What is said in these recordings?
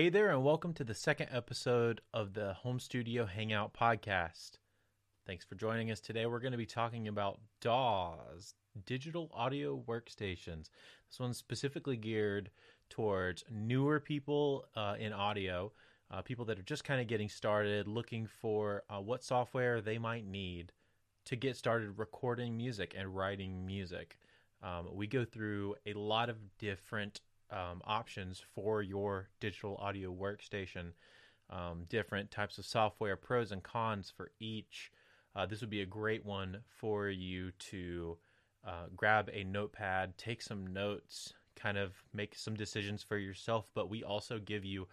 Hey there, and welcome to the second episode of the Home Studio Hangout podcast. Thanks for joining us today. We're going to be talking about DAWs, digital audio workstations. This one's specifically geared towards newer people uh, in audio, uh, people that are just kind of getting started, looking for uh, what software they might need to get started recording music and writing music. Um, we go through a lot of different um, options for your digital audio workstation, um, different types of software, pros and cons for each. Uh, this would be a great one for you to uh, grab a notepad, take some notes, kind of make some decisions for yourself. But we also give you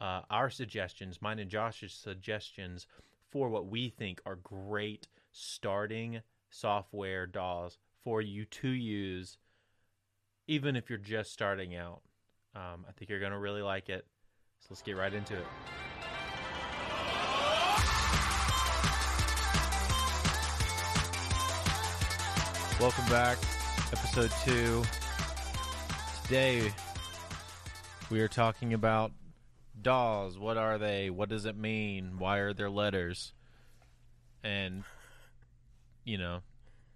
uh, our suggestions, mine and Josh's suggestions for what we think are great starting software DAWs for you to use even if you're just starting out. Um, I think you're going to really like it. So let's get right into it. Welcome back, episode two. Today we are talking about DAWs. What are they? What does it mean? Why are there letters? And, you know,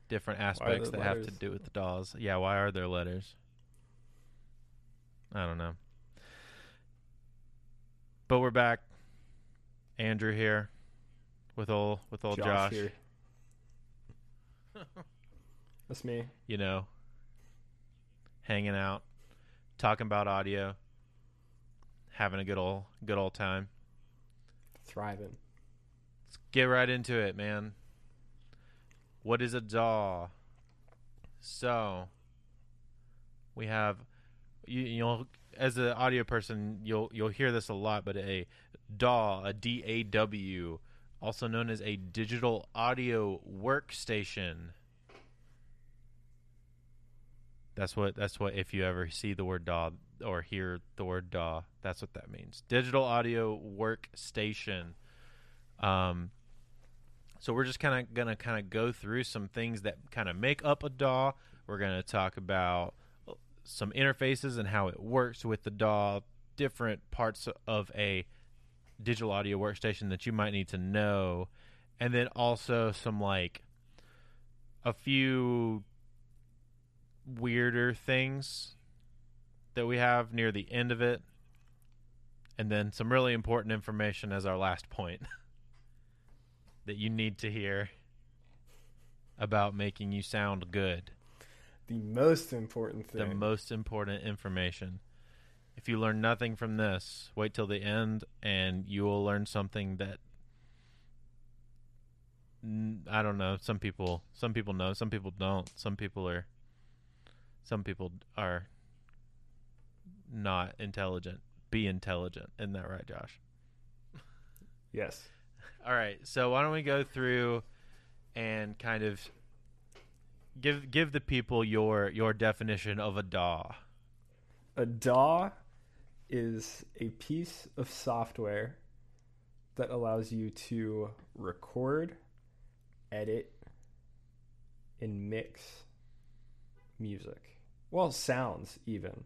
different aspects that letters? have to do with the DAWs. Yeah, why are there letters? I don't know. But we're back. Andrew here with old with old Josh. here. That's me. You know, hanging out, talking about audio, having a good old good old time. Thriving. Let's get right into it, man. What is a DAW? So, we have you, you'll as an audio person you'll you'll hear this a lot, but a DAW, a D A W, also known as a digital audio workstation. That's what that's what if you ever see the word DAW or hear the word DAW, that's what that means. Digital audio workstation. Um so we're just kind of to kind of go through some things that kind of make up a DAW. We're to talk about some interfaces and how it works with the DAW, different parts of a digital audio workstation that you might need to know, and then also some like a few weirder things that we have near the end of it, and then some really important information as our last point that you need to hear about making you sound good The most important thing. the most important information. If you learn nothing from this, wait till the end and you will learn something that I don't know. Some people, some people know, some people don't. Some people are, some people are not intelligent. Be intelligent, isn't that right, Josh? yes. All right. So why don't we go through and kind of give give the people your your definition of a DAW. A DAW is a piece of software that allows you to record, edit, and mix music. Well, sounds even.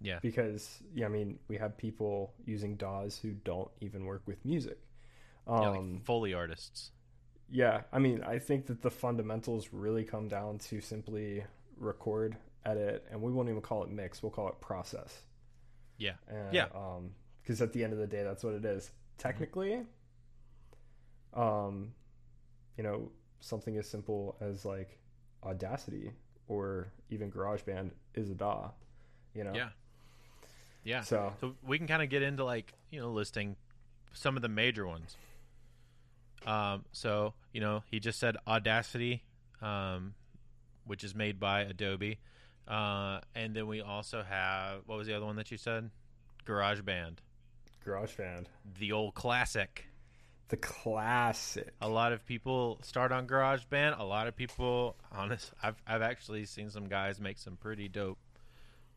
Yeah. Because, yeah, I mean, we have people using DAWs who don't even work with music. Um, yeah, like Foley artists. Yeah, I mean, I think that the fundamentals really come down to simply record, edit, and we won't even call it mix. We'll call it process. Yeah. And, Yeah. Um, because at the end of the day, that's what it is. Technically, um, you know, something as simple as like Audacity or even GarageBand is a DAW. You know. Yeah. Yeah. So So we can kind of get into like, you know, listing some of the major ones. Um, so, you know, he just said Audacity, um, which is made by Adobe. Uh, and then we also have, what was the other one that you said? GarageBand. GarageBand. the old classic. The classic. A lot of people start on GarageBand. A lot of people, honest, I've I've actually seen some guys make some pretty dope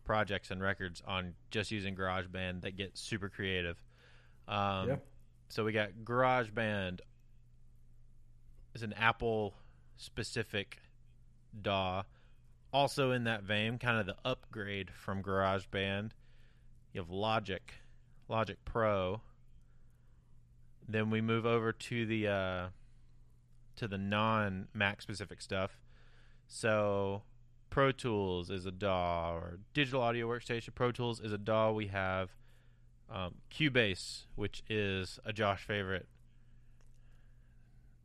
projects and records on just using GarageBand that get super creative. Um, Yeah. So we got GarageBand is an Apple specific DAW. Also in that vein, kind of the upgrade from GarageBand, you have Logic, Logic Pro. Then we move over to the uh, to the non Mac specific stuff. So Pro Tools is a DAW or digital audio workstation. Pro Tools is a DAW. We have um, Cubase, which is a Josh favorite.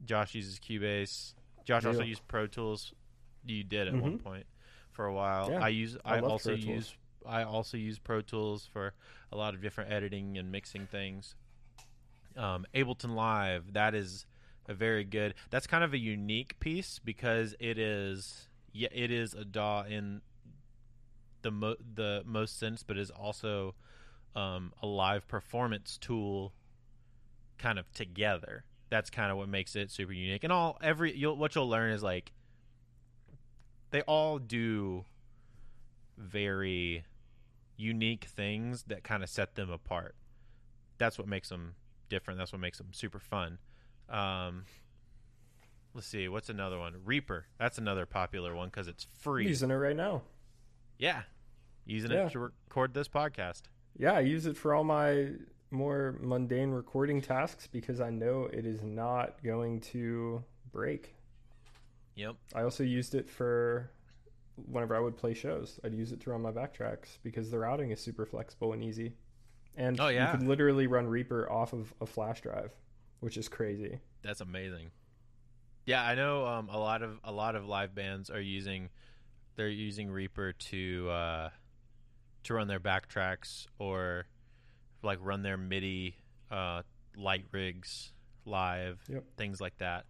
Josh uses Cubase. Josh also used Pro Tools. You did at one Mhm. point for a while. Yeah, I use. I I, also use. I also use Pro Tools for a lot of different editing and mixing things. Um, Ableton Live. That is a very good. That's kind of a unique piece because it is. Yeah, it is a DAW in the mo- the most sense, but is also um, a live performance tool, kind of together. That's kind of what makes it super unique. And all every you'll, what you'll learn is like they all do very unique things that kind of set them apart. That's what makes them different. That's what makes them super fun. Um, let's see, what's another one? Reaper. That's another popular one because it's I'm free. using it right now. Yeah, using Yeah. it to record this podcast. Yeah, I use it for all my more mundane recording tasks because I know it is not going to break. Yep. I also used it for whenever I would play shows. I'd use it to run my backtracks because the routing is super flexible and easy. And Oh, yeah. you could literally run Reaper off of a flash drive, which is crazy. That's amazing. Yeah, I know um, a lot of a lot of live bands are using they're using Reaper to uh, to run their backtracks or like run their MIDI uh, light rigs live, Yep. things like that.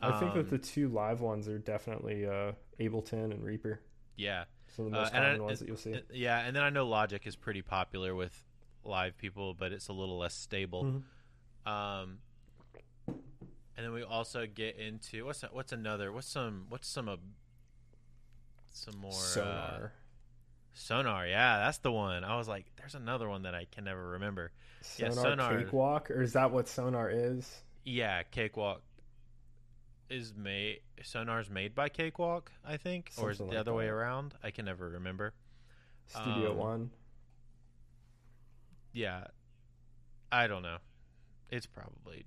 I think Um, that the two live ones are definitely uh, Ableton and Reaper. yeah, Some of the Uh, most and I- common ones that you'll see. Uh, yeah, and then I know Logic is pretty popular with live people, but it's a little less stable. Mhm. Um, and then we also get into what's what's another what's some what's some uh, some more uh, Sonar. Sonar. Yeah, that's the one. I was like, there's another one that I can never remember. yeah, Sonar, Sonar- Cakewalk, or is that what Sonar is? Yeah, Cakewalk is made. Sonar's made by Cakewalk, I think, or is it the like other way around? I can never remember. Studio Um, One. Yeah, I don't know. It's probably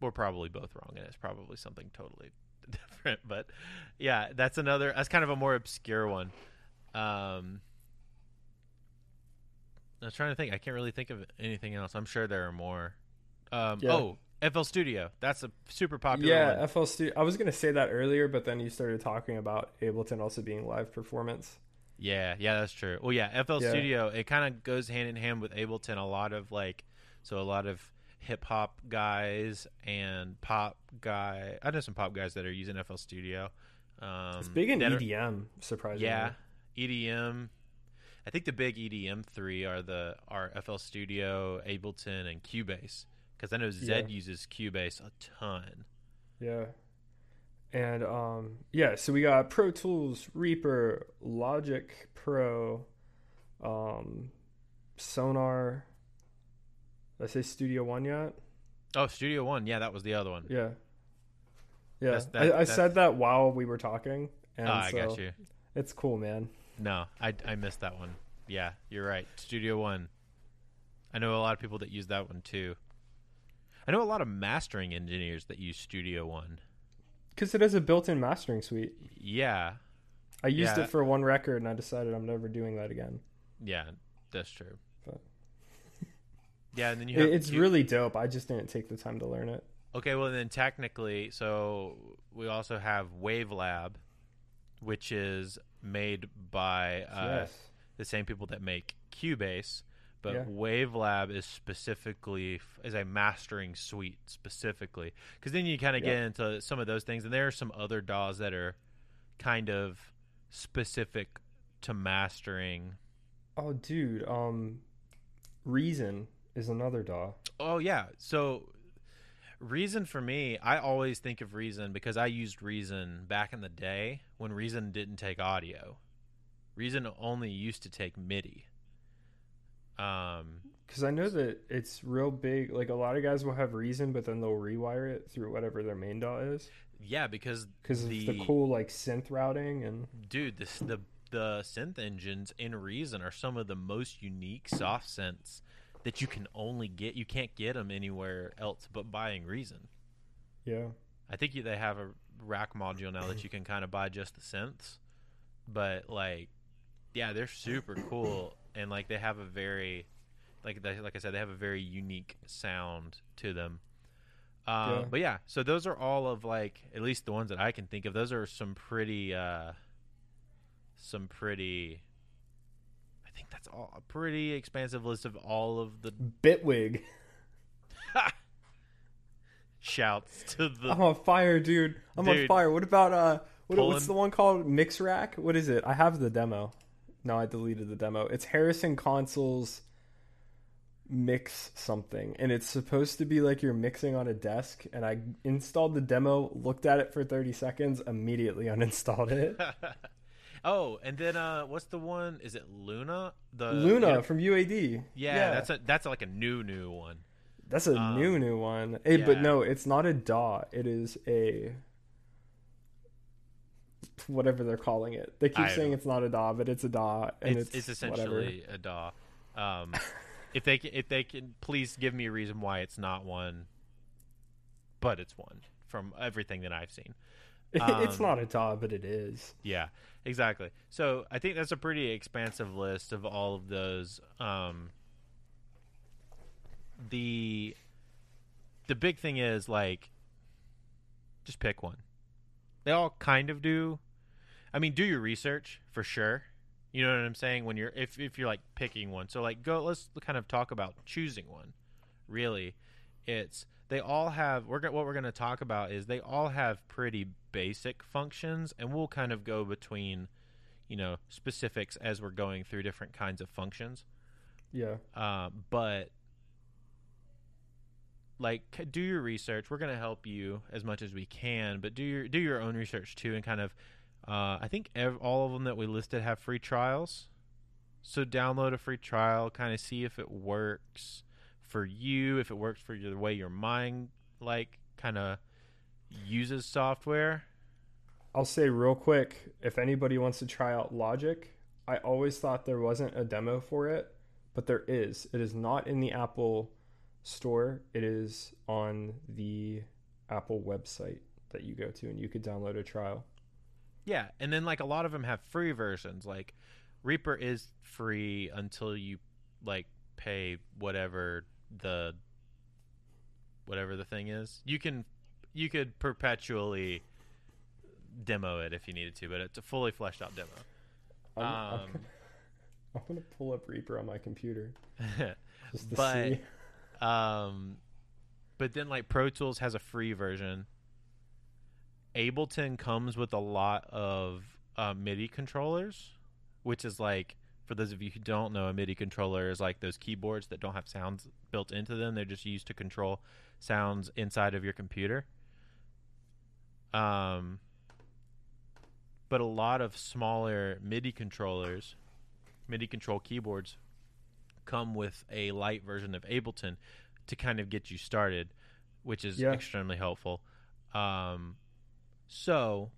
we're probably both wrong, and it's probably something totally different. But yeah, that's another. That's kind of a more obscure one. Um, I was trying to think. I can't really think of anything else. I'm sure there are more. Um, Yeah. Oh, FL Studio. That's a super popular Yeah, one. FL Studio. I was gonna say that earlier, but then you started talking about Ableton also being live performance. Yeah, yeah, that's true. Well, yeah, FL Yeah. Studio. It kind of goes hand in hand with Ableton. A lot of like, so a lot of hip hop guys and pop guy. I know some pop guys that are using FL Studio. Um, It's big in EDM, surprisingly. yeah, EDM. I think the big EDM three are the are FL Studio, Ableton, and Cubase. Because I know Zedd Yeah. uses Cubase a ton. Yeah. And um yeah, so we got Pro Tools, Reaper, Logic Pro, um Sonar. Did I say Studio One yet? Oh, Studio One. Yeah, that was the other one. Yeah. Yeah. That's- that- I, I said that while we were talking. And oh, I so got you. It's cool, man. No, I, I missed that one. Yeah, you're right. Studio One. I know a lot of people that use that one too. I know a lot of mastering engineers that use Studio One. Because it has a built in mastering suite. Yeah, I used Yeah. it for one record and I decided I'm never doing that again. yeah, that's true. But- Yeah, and then you have, It's you- really dope. I just didn't take the time to learn it. okay. Well, then technically, so we also have WaveLab, which is made by uh, yes. the same people that make Cubase, but Yeah. WaveLab is specifically is a mastering suite specifically because then you kind of get into some of those things, and there are some other DAWs that are kind of specific to mastering. Oh, dude. Um, Reason is another DAW. Oh yeah. So Reason for me, I always think of Reason because I used Reason back in the day when Reason didn't take audio. Reason only used to take MIDI. Um, because I know that it's real big. Like a lot of guys will have Reason, but then they'll rewire it through whatever their main DAW is. Yeah, because because of the cool like synth routing and dude, this the the synth engines in Reason are some of the most unique soft synths that you can only get. You can't get them anywhere else but buying Reason. Yeah, I think they have a rack module now that you can kind of buy just the synths, but like, yeah, they're super cool and like they have a very like like I said, they have a very unique sound to them. Uh, yeah. But yeah, so those are all of like at least the ones that I can think of. Those are some pretty, uh, some pretty. I think that's all a pretty expansive list of all of the Bitwig. Shouts to the. I'm on fire, dude. I'm dude, on fire. What about uh? What, what's the one called Mix Rack? What is it? I have the demo. No, I deleted the demo. It's Harrison Consoles mix something and it's supposed to be like you're mixing on a desk and i installed the demo looked at it for 30 seconds immediately uninstalled it oh and then uh what's the one? Is it luna? The luna from uad yeah, yeah, that's a that's like a new new one. That's a um, new new one. Hey, yeah. but no it's not a daw it is a whatever they're calling it. They keep saying it's not a daw but it's a daw and it's, it's, it's essentially whatever. a daw um if they can, if they can please give me a reason why it's not one, but it's one from everything that I've seen. Um, it's not a top, but it is. Yeah, exactly. So I think that's a pretty expansive list of all of those. Um, the the big thing is like just pick one. They all kind of do. I mean, do your research for sure. You know what I'm saying? When you're if if you're like picking one, so like go let's kind of talk about choosing one. Really, it's they all have we're what we're going to talk about is they all have pretty basic functions, and we'll kind of go between you know specifics as we're going through different kinds of functions. Yeah. Uh, but like do your research. We're going to help you as much as we can, but do your do your own research too, and kind of uh, I think ev- all of them that we listed have free trials. So download a free trial, kind of see if it works for you, if it works for the way your mind like kind of uses software. I'll say real quick, if anybody wants to try out Logic, I always thought there wasn't a demo for it, but there is. It is not in the Apple store. It is on the Apple website that you go to and you could download a trial. Yeah, and then like a lot of them have free versions. Like Reaper is free until you like pay whatever the whatever the thing is. You can you could perpetually demo it if you needed to, but it's a fully fleshed out demo. I'm, um, I'm, I'm gonna pull up Reaper on my computer just to but, see. Um, but then like Pro Tools has a free version Ableton comes with a lot of uh, MIDI controllers, which is like for those of you who don't know, a MIDI controller is like those keyboards that don't have sounds built into them. They're just used to control sounds inside of your computer. Um, but a lot of smaller MIDI controllers, MIDI control keyboards, come with a light version of Ableton to kind of get you started, which is yeah. extremely helpful. Um, so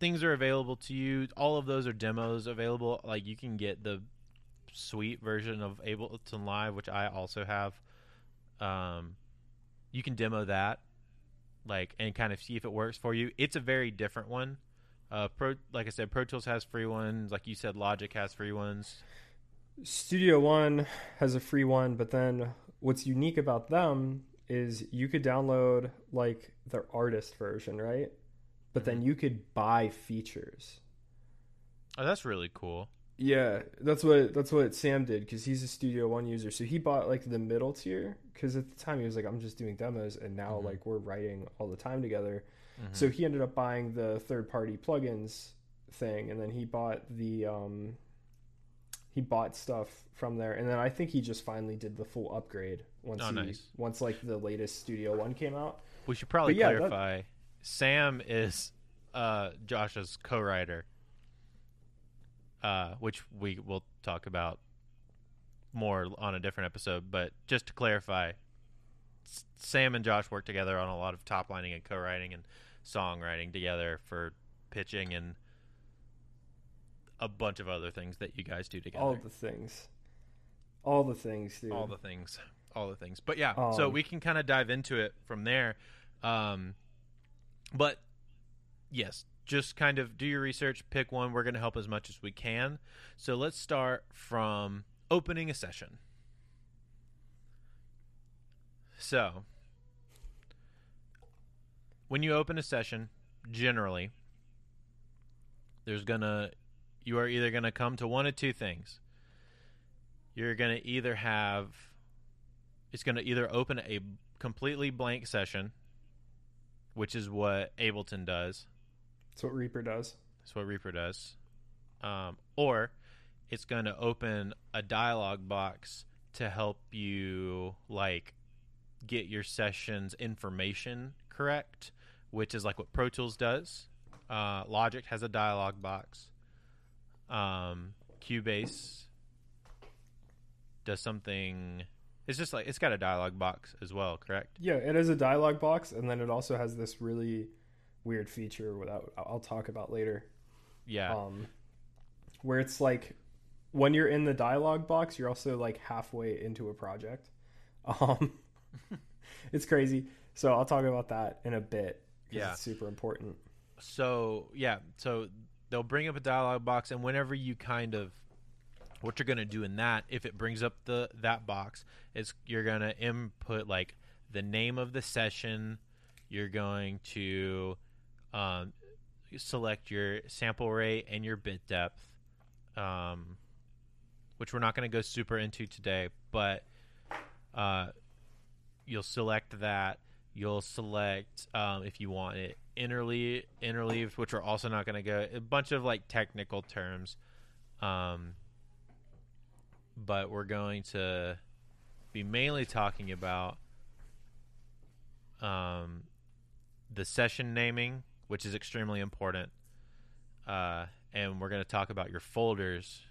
things are available to you. All of those are demos available. Like you can get the Suite version of Ableton Live, which I also have. Um, you can demo that, like, and kind of see if it works for you. It's a very different one. Uh, Pro, like I said, Pro Tools has free ones. Like you said, Logic has free ones. Studio One has a free one, but then what's unique about them is you could download like their artist version, right? but then you could buy features. Oh, that's really cool. Yeah, that's what that's what Sam did because he's a Studio One user. So he bought like the middle tier because at the time he was like, I'm just doing demos, and now mm-hmm. like we're writing all the time together. Mm-hmm. So he ended up buying the third party plugins thing, and then he bought the um, he bought stuff from there, and then I think he just finally did the full upgrade once Oh, he nice. once like the latest Studio One came out. We should probably yeah, that- clarify. Sam is uh, Josh's co-writer, uh, which we will talk about more on a different episode. But just to clarify, S- Sam and Josh work together on a lot of top lining and co-writing and songwriting together for pitching and a bunch of other things that you guys do together. All the things, all the things, dude. all the things all the things but yeah so Um, we can kind of dive into it from there um but yes just kind of do your research pick one. We're going to help as much as we can. So let's start from opening a session. So when you open a session generally there's gonna you are either gonna come to one of two things. You're going to either have it's going to either open a completely blank session which is what ableton does That's what Reaper does. that's what reaper does. Um, or it's going to open a dialog box to help you like get your session's information correct which is like what pro tools does. Uh, logic has a dialog box. Um, cubase does something. It's just like it's got a dialog box as well correct? Yeah, it is a dialog box, and then it also has this really weird feature without I'll talk about later. yeah Um, where it's like when you're in the dialog box, you're also like halfway into a project. Um, it's crazy. So I'll talk about that in a bit. Yeah. it's super important. so yeah so they'll bring up a dialog box and whenever you kind of what you're going to do in that if it brings up the that box is you're going to input like the name of the session you're going to um, select your sample rate and your bit depth um, which we're not going to go super into today but uh, you'll select that. You'll select um, if you want it interleave interleaves which we're also not going to go a bunch of like technical terms um, but we're going to be mainly talking about um, the session naming which is extremely important uh, and we're going to talk about your folders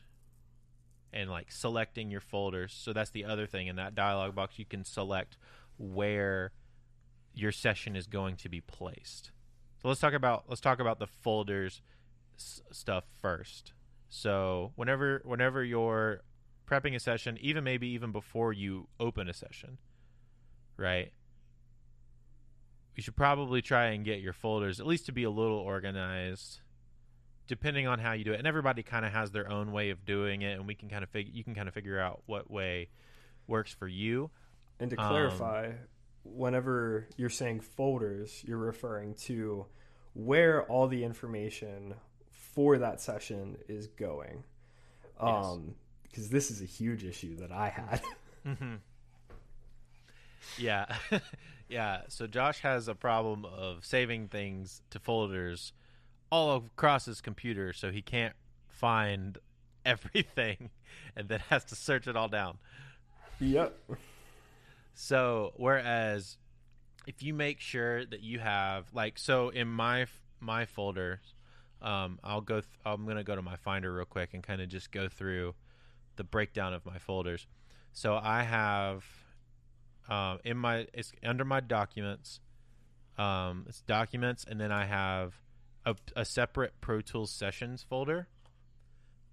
and like selecting your folders so that's the other thing in that dialog box you can select where your session is going to be placed. So let's talk about let's talk about the folders s- stuff first. So whenever whenever you're prepping a session, even maybe even before you open a session, right? You should probably try and get your folders at least to be a little organized depending on how you do it. And everybody kind of has their own way of doing it and we can kind of figure you can kind of figure out what way works for you. And to Um, clarify, whenever you're saying folders, you're referring to where all the information for that session is going. Yes. Um, because this is a huge issue that I had. hmm Yeah, yeah. So Josh has a problem of saving things to folders all across his computer, so he can't find everything, and then has to search it all down. yep. So whereas if you make sure that you have like so in my my folder, um, I'll go. Th- I'm gonna go to my Finder real quick and kind of just go through the breakdown of my folders. So I have um, in my it's under my documents. Um, it's documents, and then I have a, a separate Pro Tools sessions folder.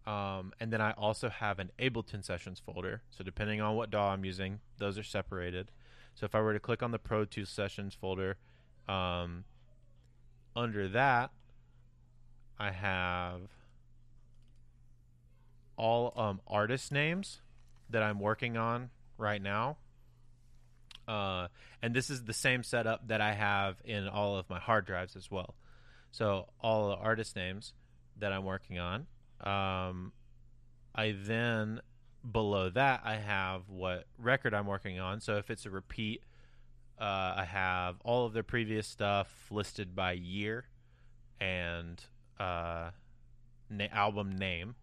Um, and then I also have an Ableton Sessions folder. So depending on what DAW I'm using, those are separated. So if I were to click on the Pro Tools Sessions folder, um, under that, I have all um, artist names that I'm working on right now. Uh, and this is the same setup that I have in all of my hard drives as well. So all the artist names that I'm working on. Um, I then below that I have what record I'm working on. So if it's a repeat, uh, I have all of their previous stuff listed by year and uh, na- album name.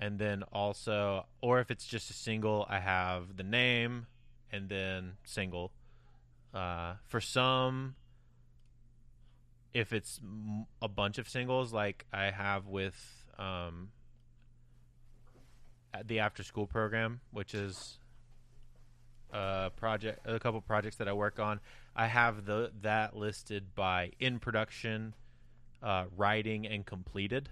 and then also, or if it's just a single, I have the name and then single. Uh, for some, if it's a bunch of singles, like I have with um, the after school program, which is a project, a couple projects that I work on, I have the that listed by in production, uh, writing, and completed.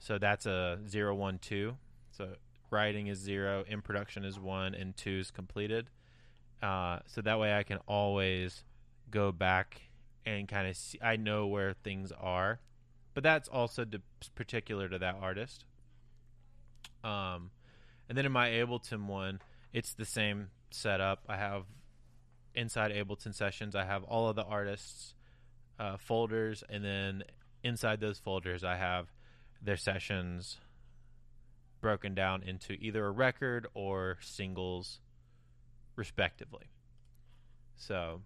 So that's a zero one two. So writing is zero, in production is one, and two is completed. Uh, so that way I can always go back and kind of see. I know where things are, but that's also de- particular to that artist. Um, and then in my Ableton one, it's the same setup. I have inside Ableton sessions. I have all of the artists' uh, folders, and then inside those folders, I have their sessions broken down into either a record or singles, respectively. So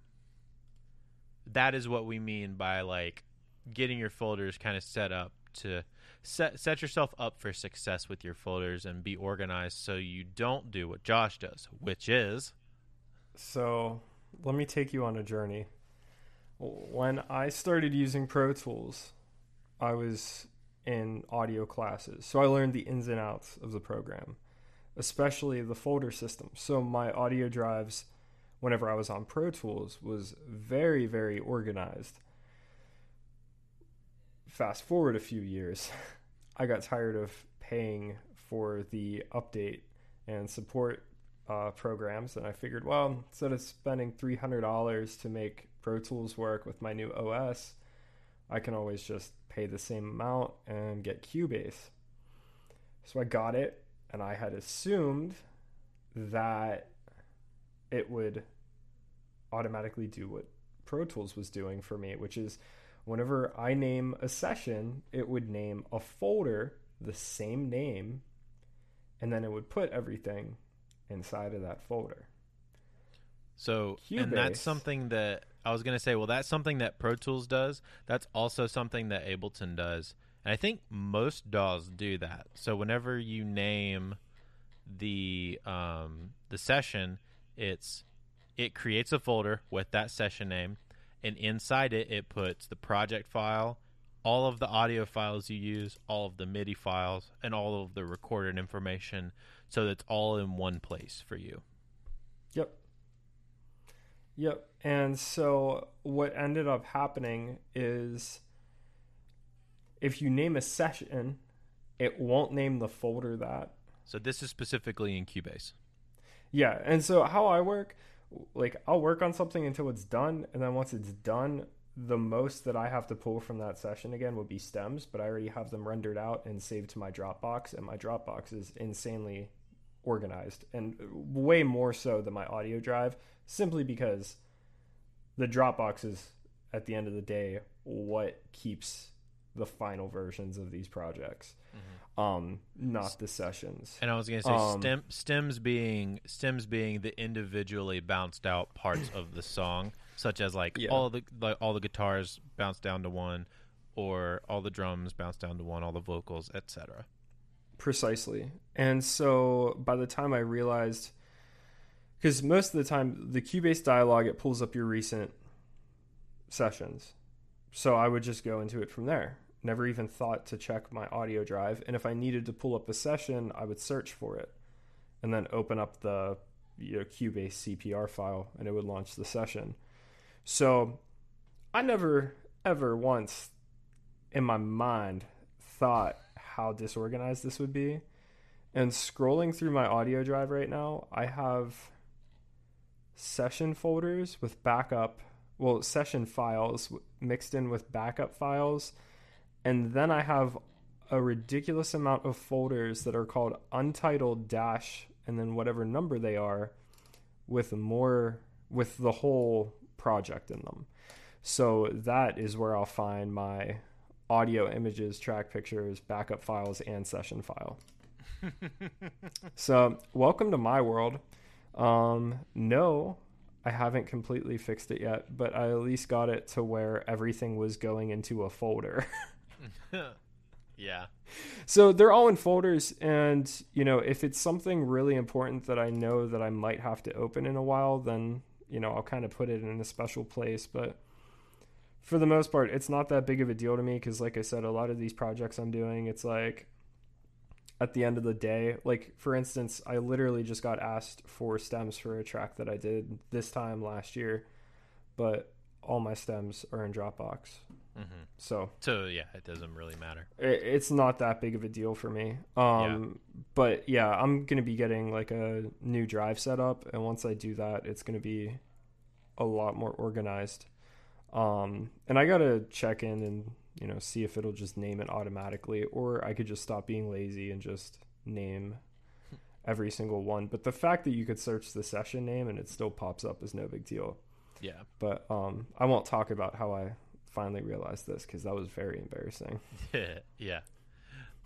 that is what we mean by like getting your folders kind of set up to set set yourself up for success with your folders and be organized so you don't do what Josh does, which is So let me take you on a journey. When I started using Pro Tools, I was in audio classes. So I learned the ins and outs of the program, especially the folder system. So my audio drives, whenever I was on Pro Tools, was very, very organized. Fast forward a few years, I got tired of paying for the update and support uh, programs, and I figured, well, instead of spending $300 to make Pro Tools work with my new OS, I can always just pay the same amount and get Cubase. So I got it, and I had assumed that it would automatically do what Pro Tools was doing for me, which is whenever I name a session, it would name a folder the same name, and then it would put everything inside of that folder. So, and that's something that I was to say, well, that's something that Pro Tools does. That's also something that Ableton does. And I think most DAWs do that. So, whenever you name the um, the session, it's it creates a folder with that session name, and inside it, it puts the project file, all of the audio files you use, all of the MIDI files, and all of the recorded information, so that's all in one place for you. Yep. And so what ended up happening is if you name a session, it won't name the folder that. So this is specifically in Cubase. Yeah. And so how I work, like I'll work on something until it's done. And then once it's done, the most that I have to pull from that session again would be stems, but I already have them rendered out and saved to my Dropbox. And my Dropbox is insanely organized and way more so than my audio drive simply because the Dropbox is at the end of the day what keeps the final versions of these projects um not the sessions And I was going to say Um, stem, stems being stems being the individually bounced out parts of the song, such as like Yeah. all the like all the guitars bounce down to one, or all the drums bounce down to one, all the vocals, etc. Precisely. And so by the time I realized, because most of the time the Cubase dialog it pulls up your recent sessions, so I would just go into it from there. Never even thought to check my audio drive, and if I needed to pull up a session, I would search for it, and then open up the you know, Cubase CPR file, and it would launch the session. So I never ever once in my mind thought how disorganized this would be. And scrolling through my audio drive right now, I have session folders with backup, well, session files mixed in with backup files. And then I have a ridiculous amount of folders that are called untitled dash and then whatever number they are with more with the whole project in them. So that is where I'll find my audio images, track pictures, backup files, and session file. so, welcome to my world. Um, no, I haven't completely fixed it yet, but I at least got it to where everything was going into a folder. Yeah. So they're all in folders, and you know, if it's something really important that I know that I might have to open in a while, then you know, I'll kind of put it in a special place. But for the most part, it's not that big of a deal to me because, like I said, a lot of these projects I'm doing, it's like at the end of the day, like for instance, I literally just got asked for stems for a track that I did this time last year, but all my stems are in Dropbox. Mm-hmm. So So yeah, it doesn't really matter. it, it's not that big of a deal for me. Um, but yeah, I'm gonna be getting like a new drive set up, and once I do that, it's gonna be a lot more organized. Um, and I gotta check in and you know see if it'll just name it automatically, or I could just stop being lazy and just name every single one. But the fact that you could search the session name and it still pops up is no big deal. Yeah. But um, I won't talk about how I finally realized this because that was very embarrassing. yeah.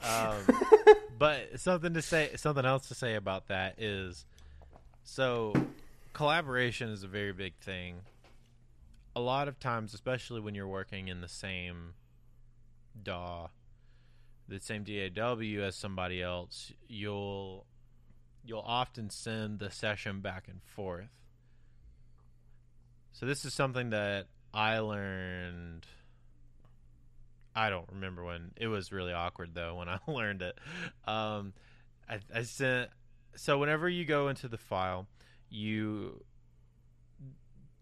Um, but something to say, something else to say about that is, so collaboration is a very big thing. A lot of times, especially when you're working in the same DAW, the same DAW as somebody else, you'll you'll often send the session back and forth. So this is something that I learned. I don't remember when it was really awkward though when I learned it. Um, I, I sent so whenever you go into the file, you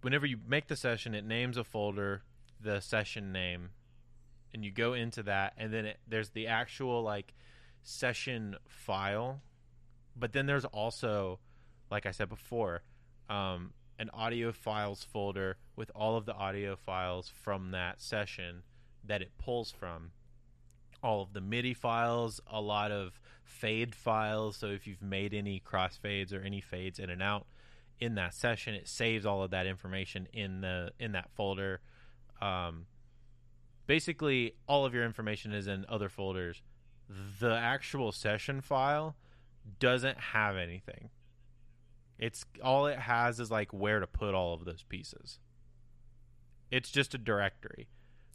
whenever you make the session, it names a folder, the session name, and you go into that, and then it, there's the actual like session file, but then there's also, like I said before, um, an audio files folder with all of the audio files from that session that it pulls from. All of the MIDI files, a lot of fade files. So if you've made any crossfades or any fades in and out in that session, it saves all of that information in the in that folder. Um, basically, all of your information is in other folders. The actual session file doesn't have anything. It's all it has is like where to put all of those pieces. It's just a directory.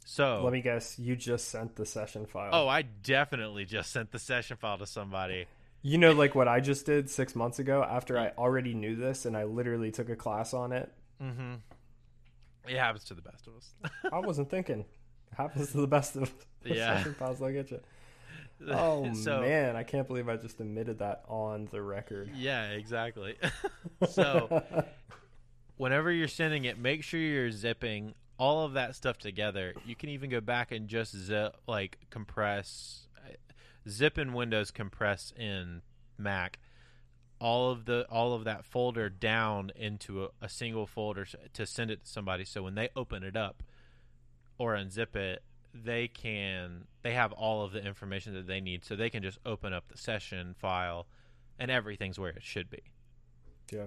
So Let me guess, you just sent the session file. Oh, I definitely just sent the session file to somebody. You know, like what I just did six months ago after I already knew this and I literally took a class on it. Mm-hmm. It happens to the best of us. I wasn't thinking. It happens to the best of us. Yeah. Files will get you. Oh, so, man. I can't believe I just admitted that on the record. Yeah, exactly. so whenever you're sending it, make sure you're zipping all of that stuff together. You can even go back and just zip, like compress, zip in Windows, compress in Mac. All of the all of that folder down into a, a single folder to send it to somebody. So when they open it up or unzip it, they can they have all of the information that they need. So they can just open up the session file, and everything's where it should be. Yeah.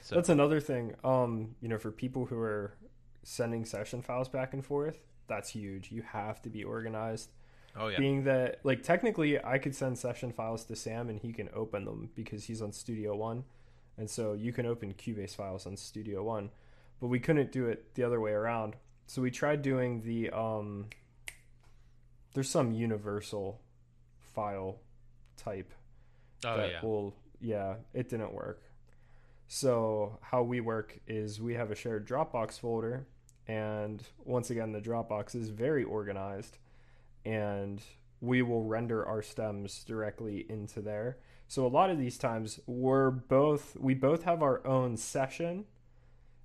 So That's another thing. Um, you know, for people who are sending session files back and forth, that's huge. You have to be organized. Oh yeah, Being that, like, technically, I could send session files to Sam and he can open them because he's on Studio One, and so you can open Cubase files on Studio One, but we couldn't do it the other way around. So we tried doing the um. There's some universal file type oh that yeah, will yeah it didn't work. So how we work is we have a shared dropbox folder. And once again the dropbox is very organized and we will render our stems directly into there so a lot of these times we're both we both have our own session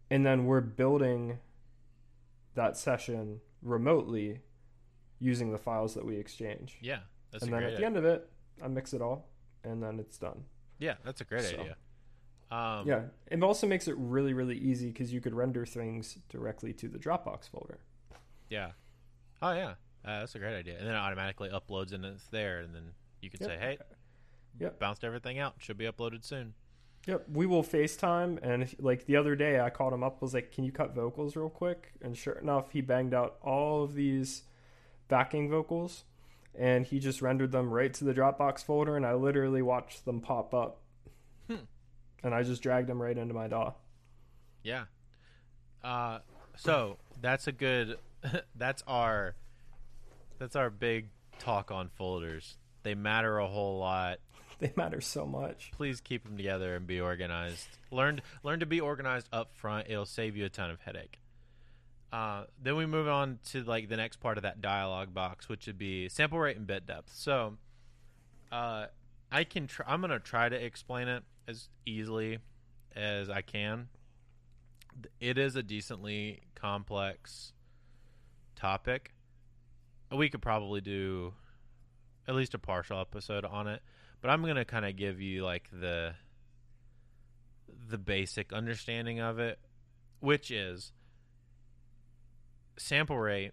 and then we're building that session remotely using the files that we exchange yeah. That's and then at the end of it i mix it all and then it's done yeah, that's a great So. idea. Um, yeah, it also makes it really, really easy because you could render things directly to the Dropbox folder. yeah. Oh yeah, uh, that's a great idea. And then it automatically uploads and it's there, and then you can Yep. say, "Hey, Yep. bounced everything out. Should be uploaded soon." Yep, we will FaceTime, and if- like the other day, I called him up, was like, "Can you cut vocals real quick?" And sure enough, he banged out all of these backing vocals, and he just rendered them right to the Dropbox folder, and I literally watched them pop up, Hmm. and I just dragged them right into my DAW. Yeah. Uh, so that's a good. that's our. That's our big talk on folders. They matter a whole lot. They matter so much. Please keep them together and be organized. Learn learn to be organized up front. It'll save you a ton of headache. Uh, then we move on to like the next part of that dialog box, which would be sample rate and bit depth. So, uh, I can. Tr- I'm gonna try to explain it as easily as I can. It is a decently complex topic. We could probably do at least a partial episode on it, but I'm gonna kind of give you like the the basic understanding of it, which is sample rate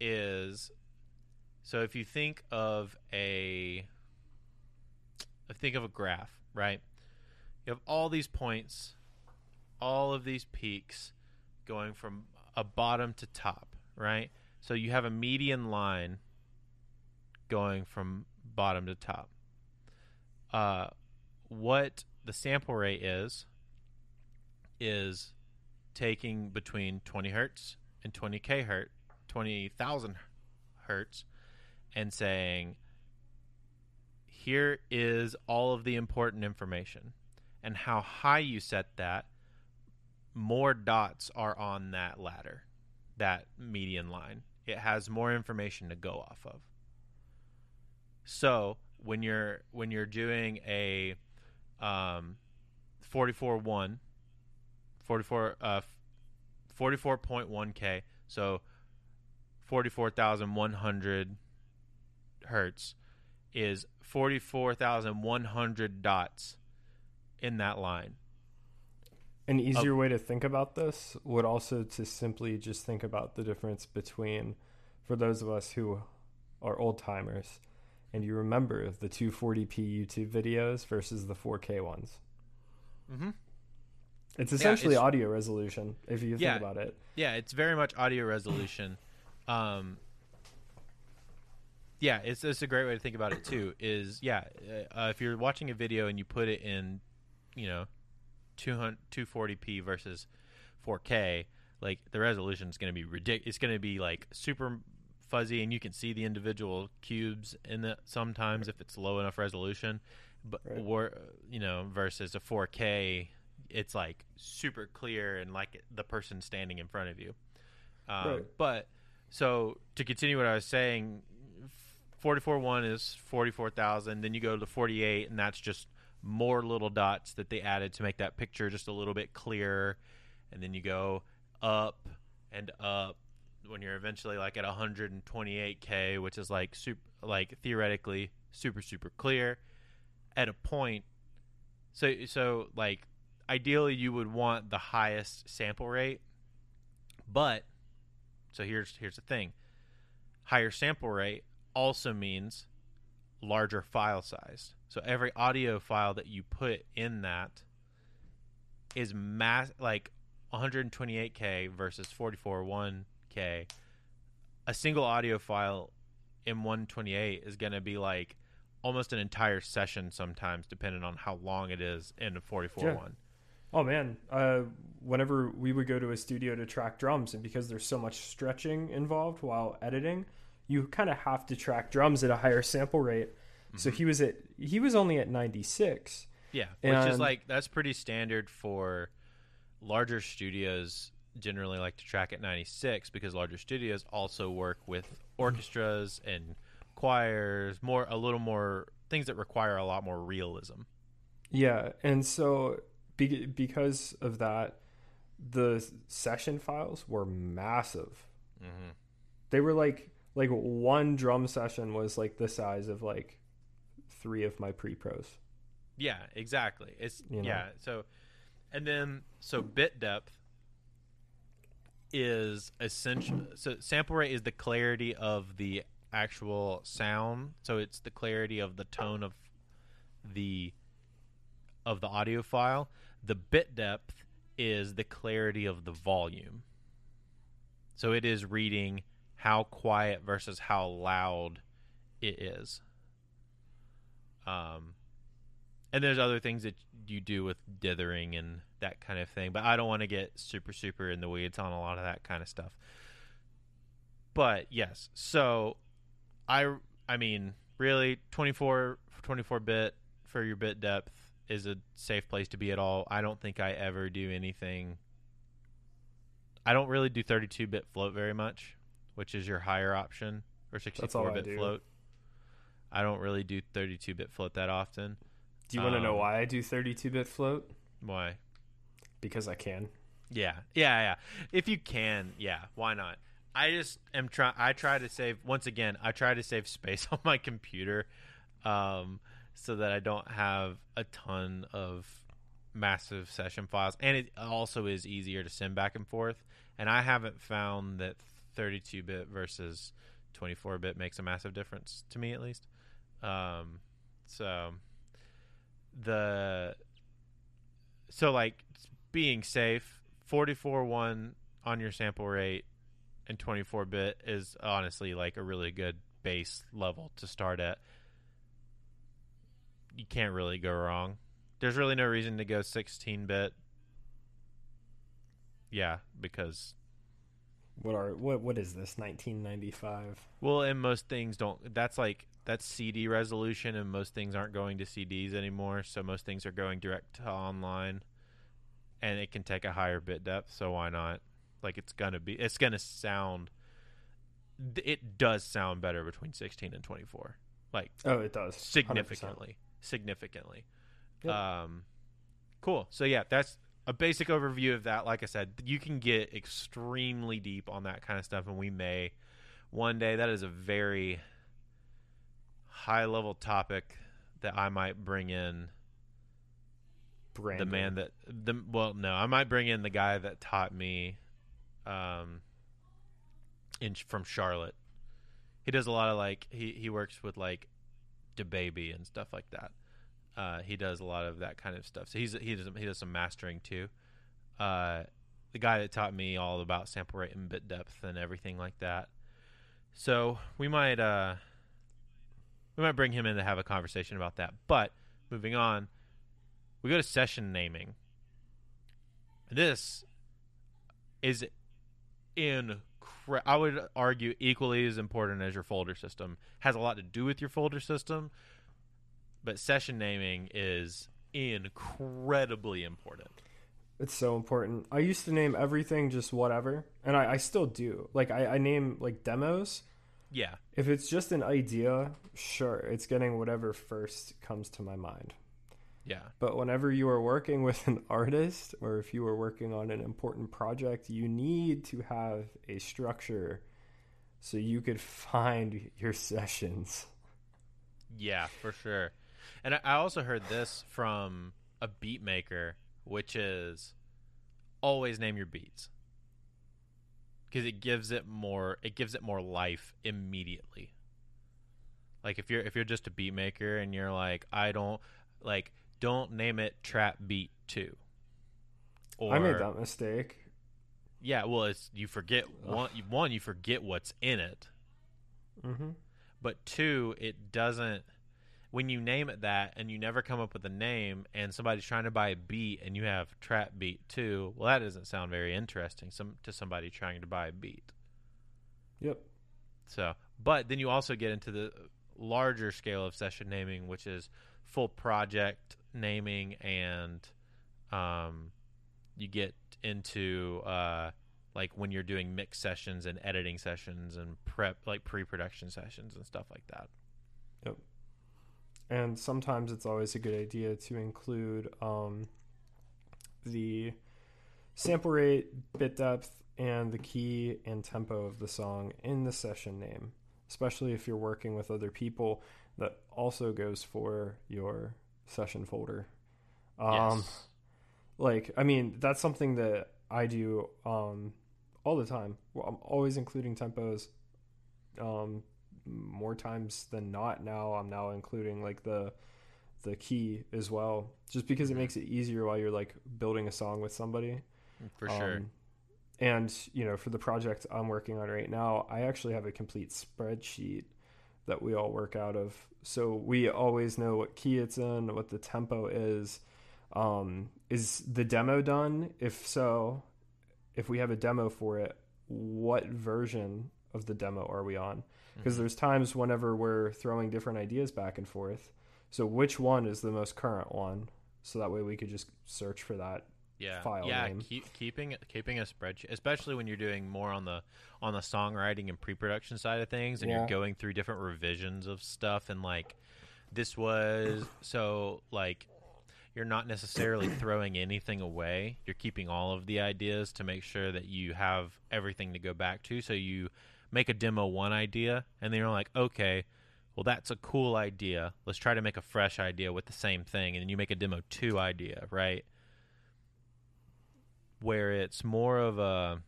is so if you think of a think of a graph, right? You have all these points, all of these peaks going from a bottom to top, right? So you have a median line going from bottom to top. Uh, what the sample rate is is taking between 20 hertz and 20k hertz, 20,000 hertz, and saying, here is all of the important information. And how high you set that, more dots are on that ladder, that median line. It has more information to go off of. So when you're when you're doing a um, 44 1 44 uh 44.1k so 44,100 hertz is 44,100 dots in that line. An easier way to think about this would also to simply just think about the difference between, for those of us who are old timers, and you remember the 240p YouTube videos versus the 4K ones. Mm-hmm. It's essentially yeah, it's, audio resolution if you think yeah, about it. Yeah, it's very much audio resolution. Um, yeah, it's it's a great way to think about it too. Is yeah, uh, if you're watching a video and you put it in, you know, 240p versus 4K, like the resolution is going to be ridiculous. It's going to be like super fuzzy, and you can see the individual cubes in the sometimes if it's low enough resolution. But right. or you know, versus a 4K, it's like super clear and like the person standing in front of you. Um, right. But so to continue what I was saying, 44.1 is 44,000. Then you go to the 48, and that's just more little dots that they added to make that picture just a little bit clearer. And then you go up and up when you're eventually like at 128k, which is like super, like theoretically super super clear. At a point, so so like ideally you would want the highest sample rate, but so here's here's the thing: higher sample rate also means larger file size. So every audio file that you put in that is mass like 128k versus 44.1k. A single audio file in 128 is going to be like almost an entire session sometimes depending on how long it is in a 44.1. Yeah. Oh man, uh, whenever we would go to a studio to track drums and because there's so much stretching involved while editing, you kind of have to track drums at a higher sample rate. Mm-hmm. So he was at he was only at 96. Yeah, which and, is like that's pretty standard for larger studios generally like to track at 96 because larger studios also work with orchestras and choirs, more a little more things that require a lot more realism. Yeah, and so be- because of that the session files were massive. Mm-hmm. They were like like one drum session was like the size of like three of my pre pros. Yeah, exactly. It's you know? yeah. So, and then so bit depth is essential. So sample rate is the clarity of the actual sound. So it's the clarity of the tone of the of the audio file. The bit depth is the clarity of the volume. So it is reading how quiet versus how loud it is. Um, and there's other things that you do with dithering and that kind of thing, but I don't want to get super super in the weeds on a lot of that kind of stuff. But yes, so I I mean, really, 24 24 bit for your bit depth is a safe place to be at all. I don't think I ever do anything. I don't really do 32 bit float very much, which is your higher option, or That's all 64 I bit do. float. I don't really do 32 bit float that often. Do you want to know Um, why I do 32-bit float? Why? Because I can. Yeah, yeah, yeah. If you can, yeah, why not? I just am try. I try to save. Once again, I try to save space on my computer, um, so that I don't have a ton of massive session files, and it also is easier to send back and forth. And I haven't found that 32-bit versus 24-bit makes a massive difference to me, at least. Um, so the so like being safe 44 1 on your sample rate and 24 bit is honestly like a really good base level to start at. You can't really go wrong. There's really no reason to go 16 bit. Yeah because What are what what is this? 1995. well and most things don't that's like that's cd resolution and most things aren't going to cds anymore so most things are going direct to online and it can take a higher bit depth so why not like it's gonna be it's gonna sound it does sound better between 16 and 24 like Oh, it does. 100%. significantly significantly Yep. um cool so yeah that's a basic overview of that like i said you can get extremely deep on that kind of stuff and we may one day. That is a very high level topic that i might bring in Brandon. the man that the well no i might bring in the guy that taught me um in from charlotte. He does a lot of like he he works with like the baby and stuff like that uh he does a lot of that kind of stuff. So he's he does he does some mastering too. Uh the guy that taught me all about sample rate and bit depth and everything like that. So we might uh we might bring him in to have a conversation about that. But moving on we go to session naming. This is incre- I would argue equally as important as your folder system. Has a lot to do with your folder system, but session naming is incredibly important. It's so important. I used to name everything just whatever, and I, I still do. Like I, I name like demos. Yeah, If it's just an idea, sure, it's getting whatever first comes to my mind. yeah, But whenever you are working with an artist or if you are working on an important project, you need to have a structure so you could find your sessions. yeah, for sure. And I- also heard this from a beat maker, which is always name your beats. Because it gives it more it gives it more life immediately. Like if you're if you're just a beat maker and you're like i don't like don't name it trap beat 2 or I made that mistake. yeah well it's you forget one you- one you forget what's in it. Hmm but two it doesn't when you name it that and you never come up with a name and somebody's trying to buy a beat and you have trap beat 2 well that doesn't sound very interesting some to somebody trying to buy a beat Yep. So, but then you also get into the larger scale of session naming, which is full project naming, and um, you get into uh, like when you're doing mix sessions and editing sessions and prep, like pre-production sessions and stuff like that. And sometimes it's always a good idea to include um, the sample rate, bit depth, and the key and tempo of the song in the session name, especially if you're working with other people. That also goes for your session folder. Um, yes. like i mean that's something that i do um all the time Well, i'm always including tempos um more times than not now i'm now including like the the key as well just because it makes it easier while you're like building a song with somebody for sure. Um, and you know, for the project I'm working on right now, I actually have a complete spreadsheet that we all work out of. So we always know what key it's in, what the tempo is. Um, is the demo done? If so, if we have a demo for it, what version of the demo are we on? Because mm-hmm. there's times whenever we're throwing different ideas back and forth. So which one is the most current one? So that way we could just search for that. yeah file yeah name. keep, keeping keeping a spreadsheet especially when you're doing more on the on the songwriting and pre-production side of things and Yeah. you're going through different revisions of stuff and like this was so like you're not necessarily throwing anything away you're keeping all of the ideas to make sure that you have everything to go back to so you make a demo one idea and then you're like okay well that's a cool idea let's try to make a fresh idea with the same thing and then you make a demo two idea right where it's more of a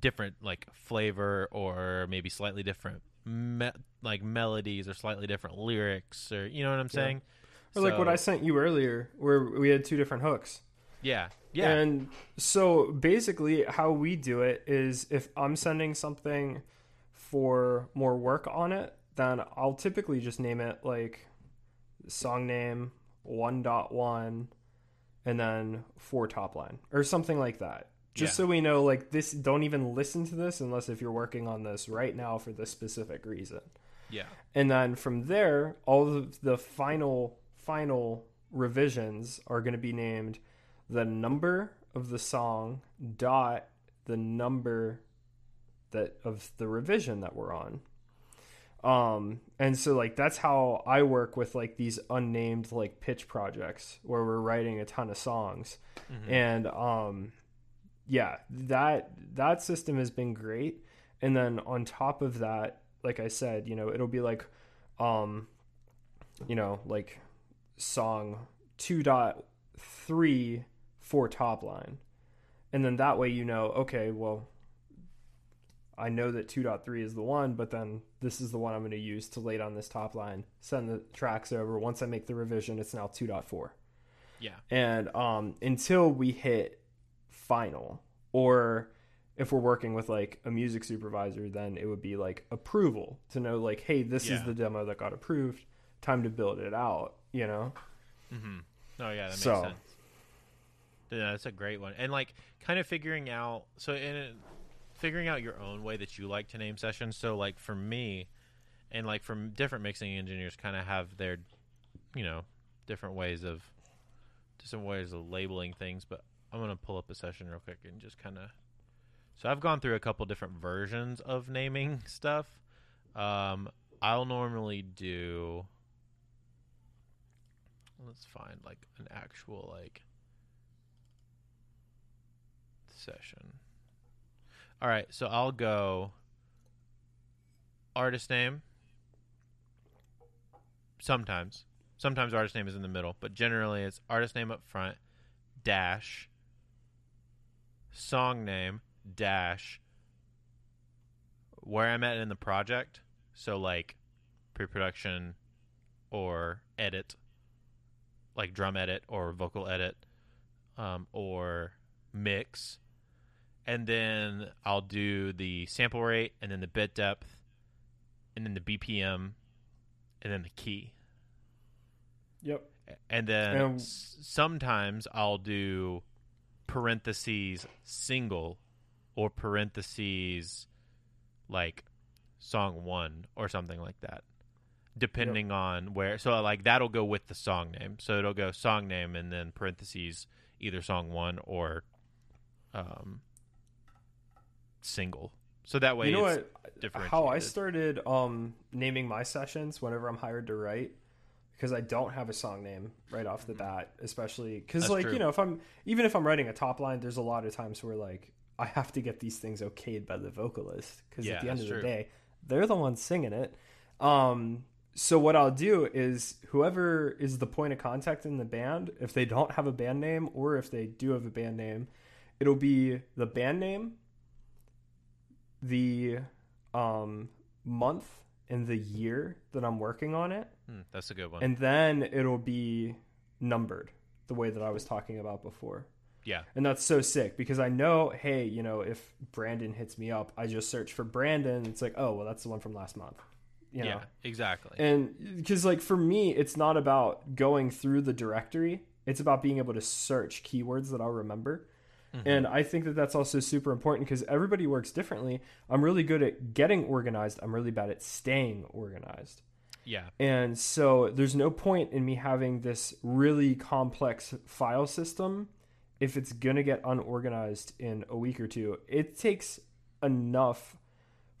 different like flavor or maybe slightly different me- like melodies or slightly different lyrics or you know what I'm saying? Or like what I sent you earlier, where we had two different hooks. yeah yeah And so basically, how we do it is if I'm sending something for more work on it, then I'll typically just name it like song name 1.1 and then four top line or something like that. Just Yeah. so we know, like, this, don't even listen to this unless if you're working on this right now for this specific reason yeah and then from there all of the final final revisions are going to be named the number of the song dot the number that of the revision that we're on. Um and so like that's how i work with like these unnamed like pitch projects where we're writing a ton of songs. And um yeah that that system has been great. And then on top of that like i said you know it'll be like um you know like song 2.3 for top line. And then that way you know okay well i know that 2.3 is the one but then this is the one i'm going to use to lay down this top line send the tracks over. Once i make the revision it's now 2.4 yeah. And um, until we hit final or if we're working with like a music supervisor then it would be like approval to know like hey this is the demo that got approved. Time to build it out you know? Mm-hmm. Oh yeah, that makes So- sense. Yeah, that's a great one. And like kind of figuring out so in figuring out your own way that you like to name sessions. So like for me, and like from different mixing engineers, kind of have their, you know, different ways of, different ways of labeling things. But I'm gonna pull up a session real quick and just kind of. So I've gone through a couple different versions of naming stuff. Um, I'll normally do let's find like an actual like session. All right, so I'll go artist name. Sometimes, sometimes artist name is in the middle, but generally it's artist name up front dash song name dash where I'm at in the project. So like pre-production or edit like drum edit or vocal edit um, or mix and then i'll do the sample rate and then the bit depth and then the bpm and then the key. Yep. And then s- sometimes i'll do parentheses single or parentheses like song one or something like that depending on where so like that'll go with the song name. So it'll go song name and then parentheses either song one or um single. So that way you know it's what? How i started um naming my sessions whenever i'm hired to write because i don't have a song name right off the bat especially because like true. you know if i'm even if i'm writing a top line there's a lot of times where like i have to get these things okayed by the vocalist because Yeah, at the end of the true. day they're the ones singing it. Um so what i'll do is whoever is the point of contact in the band if they don't have a band name or if they do have a band name it'll be the band name the um, month and the year that I'm working on it, Hmm, that's a good one and then it'll be numbered the way that I was talking about before. yeah And that's so sick because I know, hey, you know, if Brandon hits me up, I just search for Brandon. It's like, oh, well, that's the one from last month. You know? yeah exactly And because, like, for me, it's not about going through the directory, it's about being able to search keywords that I'll remember. Mm-hmm. And I think that that's also super important because everybody works differently. I'm really good at getting organized. I'm really bad at staying organized. Yeah. And so there's no point in me having this really complex file system if it's going to get unorganized in a week or two. It takes enough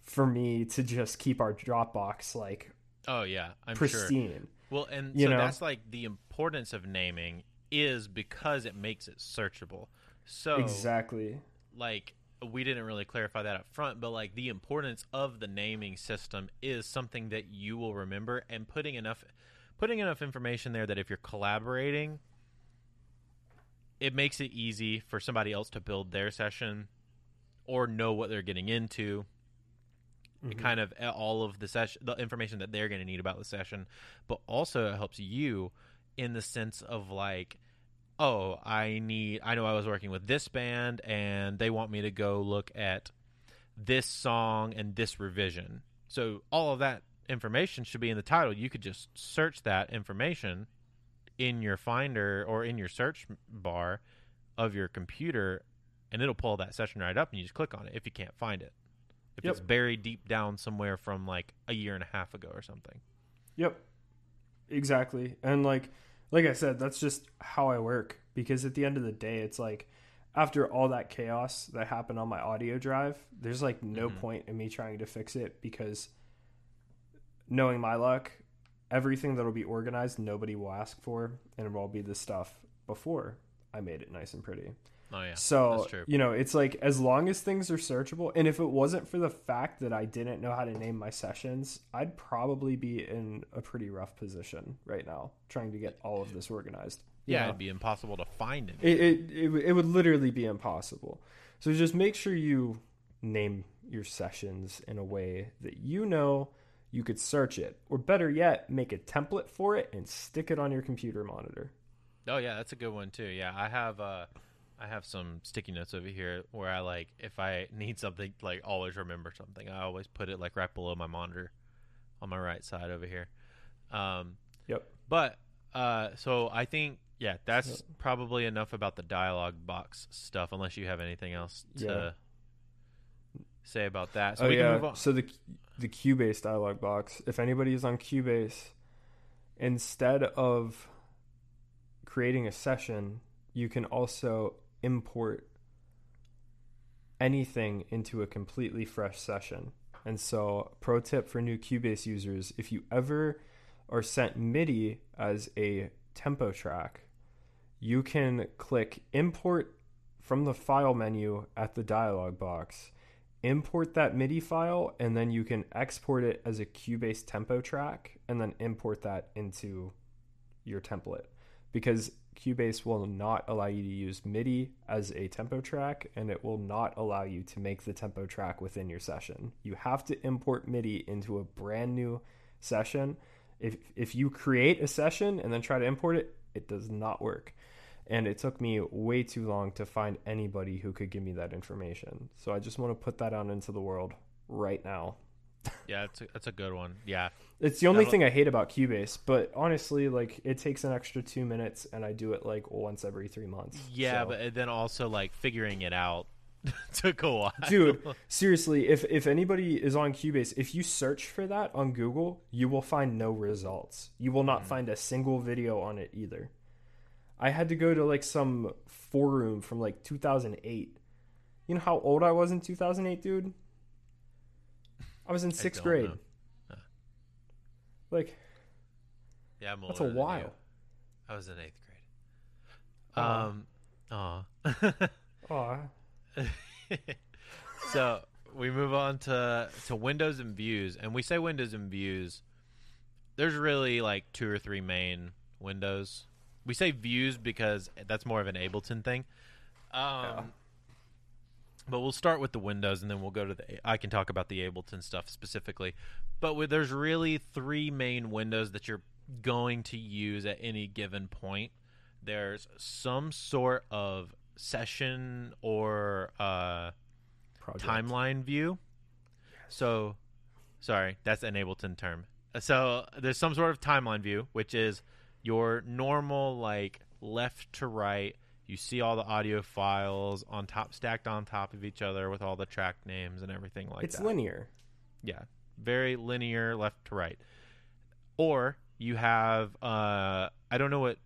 for me to just keep our Dropbox like Oh yeah, I'm sure. pristine. Well, and You so know? that's like the importance of naming is because it makes it searchable. So Exactly. like we didn't really clarify that up front, but like the importance of the naming system is something that you will remember and putting enough putting enough information there that if you're collaborating it makes it easy for somebody else to build their session or know what they're getting into. It kind of uh, all of the session, the information that they're going to need about the session, but also it helps you in the sense of like, oh, I need, I know I was working with this band and they want me to go look at this song and this revision. So all of that information should be in the title. You could just search that information in your finder or in your search bar of your computer and it'll pull that session right up and you just click on it if you can't find it. If Yep. it's buried deep down somewhere from like a year and a half ago or something. Yep. Exactly. And like like I said, that's just how I work because at the end of the day it's like after all that chaos that happened on my audio drive, there's like no Mhm. point in me trying to fix it because knowing my luck, everything that'll be organized nobody will ask for and it will all be the stuff before I made it nice and pretty. Oh yeah. So that's true. you know, it's like as long as things are searchable, and if it wasn't for the fact that I didn't know how to name my sessions, I'd probably be in a pretty rough position right now, trying to get all of this organized. Yeah, know? it'd be impossible to find it. it, it, it would- it would literally be impossible. So just make sure you name your sessions in a way that you know you could search it, or better yet, make a template for it and stick it on your computer monitor. Oh yeah, that's a good one too. Yeah, I have uh I have some sticky notes over here where I like if I need something like always remember something, I always put it like right below my monitor on my right side over here. Um Yep. but uh so I think yeah, that's probably enough about the dialogue box stuff unless you have anything else to Yeah. say about that. So oh we yeah. can move on. So the the Cubase dialog box. If anybody is on Cubase, instead of creating a session, you can also import anything into a completely fresh session. And so, pro tip for new Cubase users: if you ever are sent MIDI as a tempo track, you can click import from the file menu at the dialog box import that MIDI file and then you can export it as a Cubase tempo track and then import that into your template because Cubase will not allow you to use MIDI as a tempo track and it will not allow you to make the tempo track within your session. You have to import MIDI into a brand new session. If if you create a session and then try to import it, it does not work and it took me way too long to find anybody who could give me that information. So I just want to put that out into the world right now. Yeah, that's a, that's a good one. Yeah. It's the only thing I hate about Cubase, but honestly, like it takes an extra two minutes, and I do it like once every three months. Yeah, So- but then also like figuring it out took a while. dude, seriously, if if anybody is on Cubase, if you search for that on Google, you will find no results. You will Mm. not find a single video on it either. I had to go to like some forum from like 2008. You know how old I was in 2008, dude? I was in sixth grade. Huh. Like Yeah, I'm a older than you. while. I was in eighth grade. Um, aw. Aw. so we move on to to Windows and Views, and we say Windows and Views. There's really like two or three main windows. We say Views because that's more of an Ableton thing. Um, Yeah. But we'll start with the Windows, and then we'll go to the. I can talk about the Ableton stuff specifically, but with, there's really three main windows that you're going to use at any given point. There's some sort of session or uh, timeline view. So, sorry, that's an Ableton term. So there's some sort of timeline view, which is your normal like left to right. You see all the audio files on top, stacked on top of each other with all the track names and everything like it's that. It's linear. Yeah, very linear, left to right. Or you have uh, I don't know what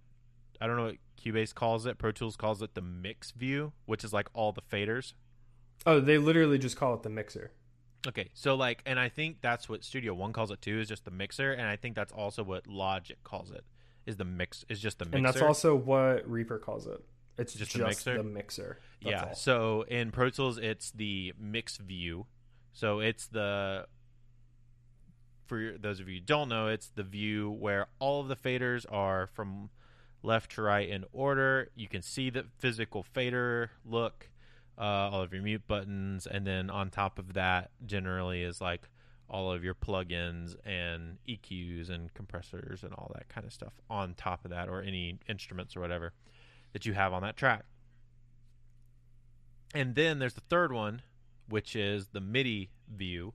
I don't know what Cubase calls it. Pro Tools calls it the mix view, which is like all the faders. Oh, they literally just call it the mixer. Okay, so like, and I think that's what Studio One calls it too, is just the mixer, and I think that's also what Logic calls it, is the mix, is just the mixer. And that's also what Reaper calls it. It's Just just, the mixer? the mixer. That's yeah. all. So in Pro Tools, it's the mix view. So it's the for those of you who don't know, it's the view where all of the faders are from left to right in order. You can see the physical fader look, uh, all of your mute buttons, and then on top of that, generally is like all of your plugins and EQs and compressors and all that kind of stuff on top of that, or any instruments or whatever that you have on that track. And then there's the third one, which is the MIDI view.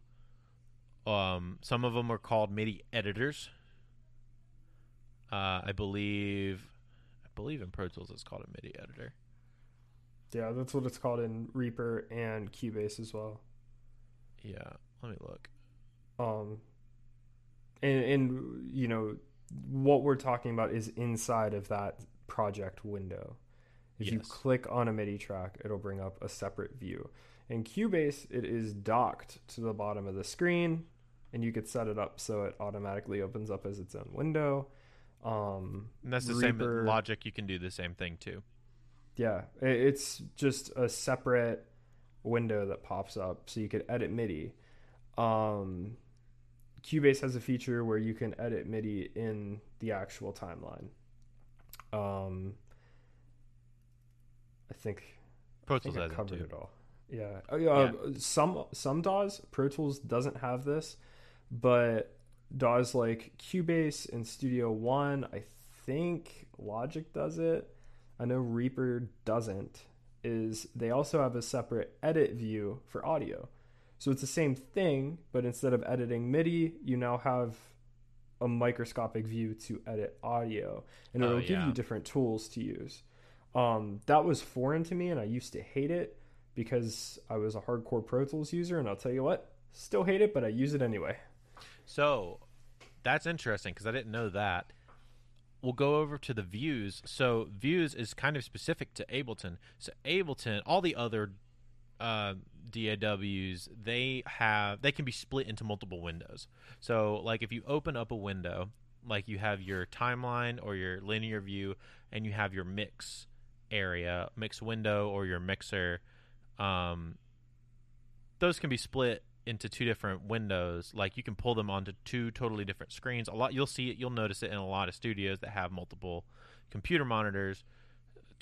Um, some of them are called MIDI editors. Uh, I believe, I believe in Pro Tools it's called a MIDI editor. Yeah, that's what it's called in Reaper and Cubase as well. Yeah, let me look. Um, and, and you know what we're talking about is inside of that project window. If you click on a MIDI track, it'll bring up a separate view. In Cubase, it is docked to the bottom of the screen, and you could set it up so it automatically opens up as its own window. Um, And that's the same Reaper- with Logic. You can do the same thing too. Yeah, it's just a separate window that pops up so you could edit MIDI. Um, Cubase has a feature where you can edit MIDI in the actual timeline. Um, I think Pro I think Tools I has it covered too. it all. Yeah. Oh, yeah. Some some DAWs, Pro Tools doesn't have this, but DAWs like Cubase and Studio One, I think Logic does it. I know Reaper doesn't. Is they also have a separate edit view for audio. So it's the same thing, but instead of editing MIDI, you now have a microscopic view to edit audio, and Oh, it'll give yeah. you different tools to use. Um, that was foreign to me, and I used to hate it because I was a hardcore Pro Tools user. And I'll tell you what, still hate it, but I use it anyway. So that's interesting because I didn't know that. We'll go over to the views. So views is kind of specific to Ableton. So Ableton, all the other uh, DAWs, they have they can be split into multiple windows. So like if you open up a window, like you have your timeline or your linear view, and you have your mix area, mix window, or your mixer. Um, those can be split into two different windows like you can pull them onto two totally different screens a lot you'll see it you'll notice it in a lot of studios that have multiple computer monitors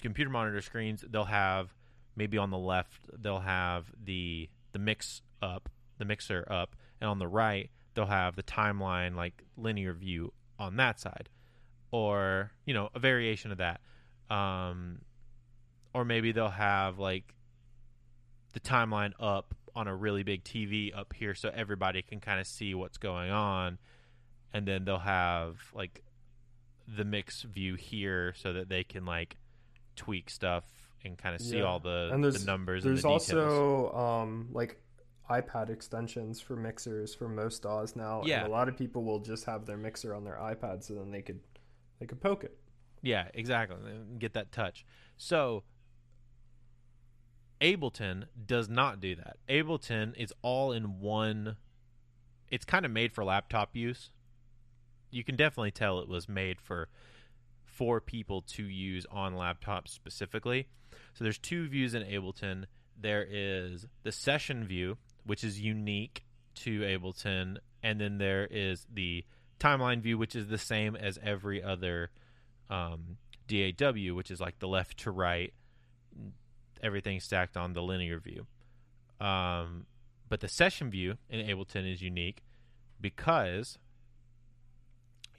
computer monitor screens they'll have maybe on the left they'll have the the mix up the mixer up and on the right they'll have the timeline like linear view on that side or you know a variation of that. Um or maybe they'll have like the timeline up on a really big TV up here so everybody can kind of see what's going on and then they'll have like the mix view here so that they can like tweak stuff and kind of see Yeah. all the, and there's the numbers There's and the details. also um, like iPad extensions for mixers for most DAWs now. Yeah. And a lot of people will just have their mixer on their iPad, so then they could they could poke it. Yeah, exactly. Get that touch. So Ableton does not do that. Ableton is all in one. It's kind of made for laptop use. You can definitely tell it was made for for people to use on laptops specifically. So there's two views in Ableton. There is the session view, which is unique to Ableton, and then there is the timeline view, which is the same as every other um, DAW, which is like the left to right, everything stacked on the linear view. Um, but the session view in Ableton is unique because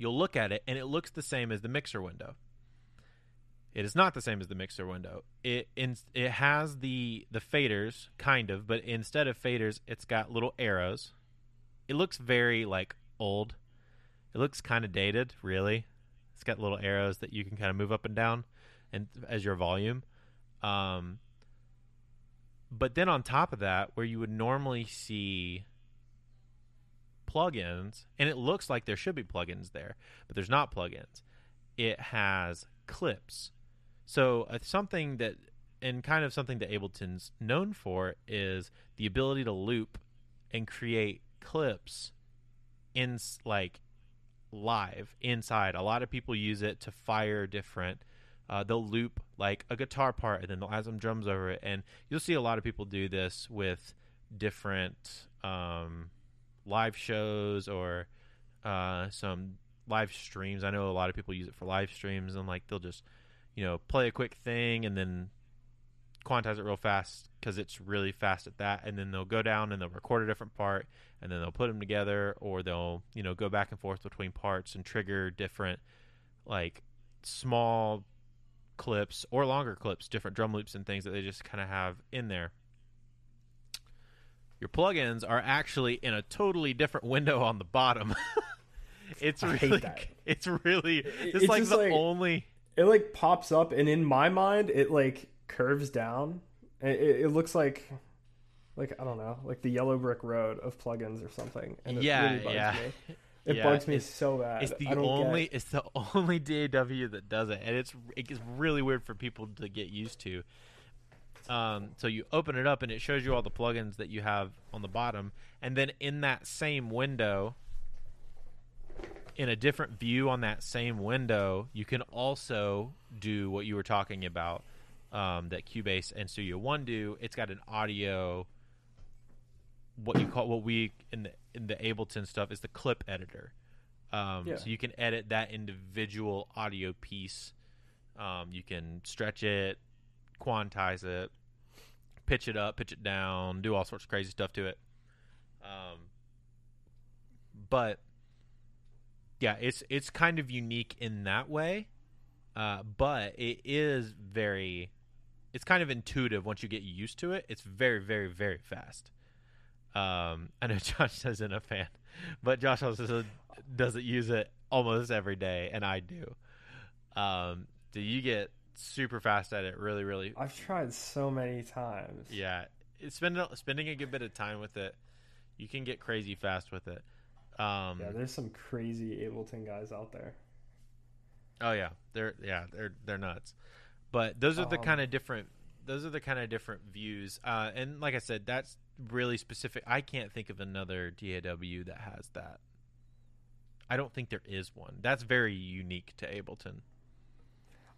you'll look at it and it looks the same as the mixer window. It is not the same as the mixer window. It in, it has the the faders kind of, but instead of faders, it's got little arrows. It looks very like old. It looks kind of dated, really. It's got little arrows that you can kind of move up and down, and as your volume. Um, but then on top of that, where you would normally see plugins, and it looks like there should be plugins there, but there's not plugins. It has clips. So uh, something that, and kind of something that Ableton's known for is the ability to loop and create clips in like live inside. A lot of people use it to fire different. Uh, they'll loop like a guitar part and then they'll add some drums over it, and you'll see a lot of people do this with different um, live shows or uh, some live streams. I know a lot of people use it for live streams, and like they'll just you know play a quick thing and then quantize it real fast because it's really fast at that and then they'll go down and they'll record a different part and then they'll put them together or they'll you know go back and forth between parts and trigger different like small clips or longer clips different drum loops and things that they just kind of have in there your plugins are actually in a totally different window on the bottom it's I really it's really it's, it's like the like- only It like pops up, and in my mind, it like curves down. It, it looks like, like I don't know, like the yellow brick road of plugins or something. And it Yeah, really bugs yeah. me. It Yeah, bugs me so bad. It's the only it's the only DAW that does it, and it's it's really weird for people to get used to. Um, so you open it up and it shows you all the plugins that you have on the bottom, and then in that same window, in a different view on that same window, you can also do what you were talking about um, that Cubase and Studio One do. It's got an audio, what you call what we in the in the Ableton stuff is the clip editor. Um, Yeah. So you can edit that individual audio piece. Um, you can stretch it, quantize it, pitch it up, pitch it down, do all sorts of crazy stuff to it. Um, but yeah, it's it's kind of unique in that way, uh, but it is very, it's kind of intuitive once you get used to it. It's very very very fast. Um, I know Josh isn't a fan, but Josh also doesn't use it almost every day, and I do. Um, do you get super fast at it? Really, really I've tried so many times. yeah, it's spending spending a good bit of time with it. You can get crazy fast with it. Um, Yeah, there's some crazy Ableton guys out there. oh yeah, they're yeah they're they're nuts. But those are the Um, kind of different. Those are the kind of different views. Uh, and like I said, that's really specific. I can't think of another DAW that has that. I don't think there is one. That's very unique to Ableton.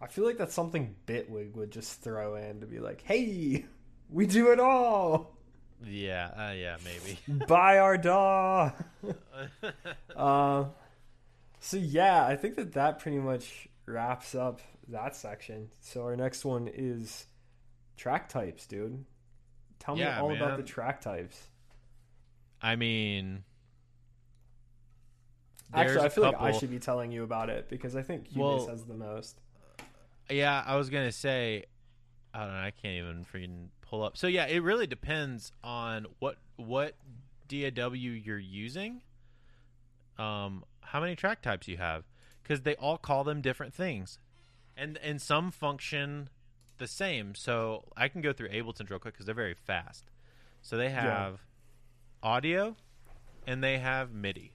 I feel like that's something Bitwig would just throw in to be like, "Hey, we do it all. Yeah, uh, yeah, maybe. Buy our DAW." uh, so yeah, I think that that pretty much wraps up that section. So our next one is track types, dude. Tell me Yeah, all about the track types. I mean, Actually, I feel like I should be telling you about it because I think Cubase Well- has the most. Yeah, I was gonna say, I don't know. I can't even freaking pull up. So yeah, it really depends on what what DAW you're using. Um, how many track types you have, because they all call them different things, and and some function the same. So I can go through Ableton real quick because they're very fast. So they have audio, and they have MIDI,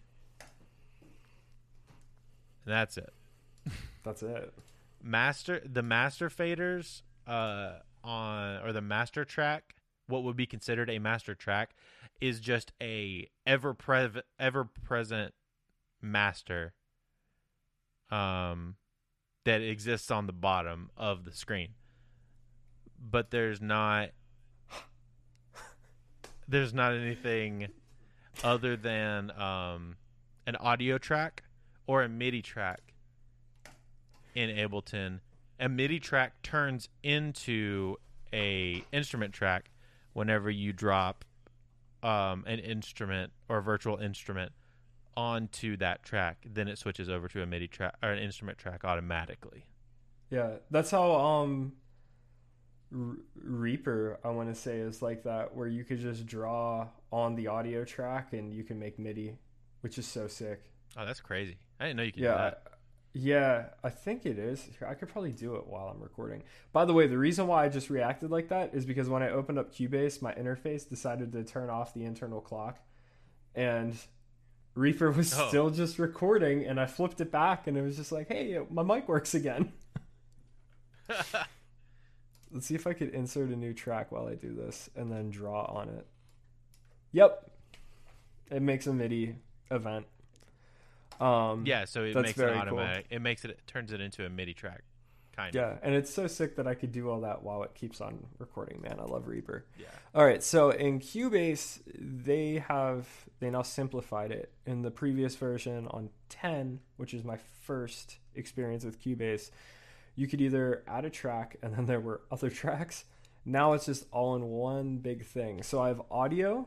and that's it That's it. Master the master faders uh on or the master track what would be considered a master track is just a ever pre- ever present master um that exists on the bottom of the screen. But there's not there's not anything other than um an audio track or a MIDI track in Ableton, a MIDI track turns into a instrument track whenever you drop um, an instrument or a virtual instrument onto that track. Then it switches over to a MIDI track or an instrument track automatically. Yeah, that's how um R- Reaper I want to say is like that where you could just draw on the audio track and you can make MIDI, which is so sick. Oh, that's crazy! I didn't know you could do Yeah. Yeah, I think it is. I could probably do it while I'm recording. By the way, the reason why I just reacted like that is because when I opened up Cubase, my interface decided to turn off the internal clock, and Reaper was Oh. still just recording, and I flipped it back, and it was just like, "Hey, my mic works again." Let's see if I could insert a new track while I do this, and then draw on it. Yep, it makes a MIDI event. Um, yeah, so it makes it cool. automatic. It makes it, it turns it into a MIDI track, kind of. Yeah, and it's so sick that I could do all that while it keeps on recording. Man, I love Reaper. Yeah. All right, so in Cubase, they have they now simplified it. In the previous version on 10, which is my first experience with Cubase, you could either add a track and then there were other tracks. Now it's just all in one big thing. So I have audio,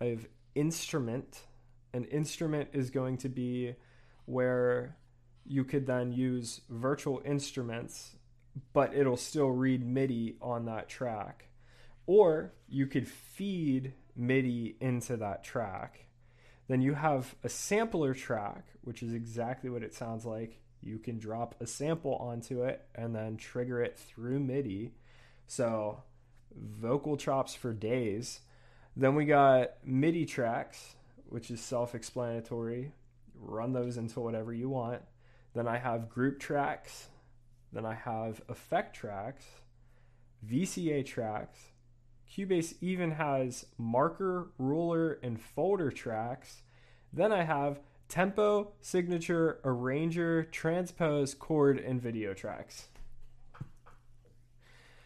I have instrument. An instrument is going to be where you could then use virtual instruments, but it'll still read MIDI on that track. Or you could feed MIDI into that track. Then you have a sampler track, which is exactly what it sounds like. You can drop a sample onto it and then trigger it through MIDI. So, vocal chops for days. Then we got MIDI tracks, which is self explanatory. Run those into whatever you want. Then I have group tracks. Then I have effect tracks, VCA tracks. Cubase even has marker, ruler, and folder tracks. Then I have tempo, signature, arranger, transpose, chord, and video tracks.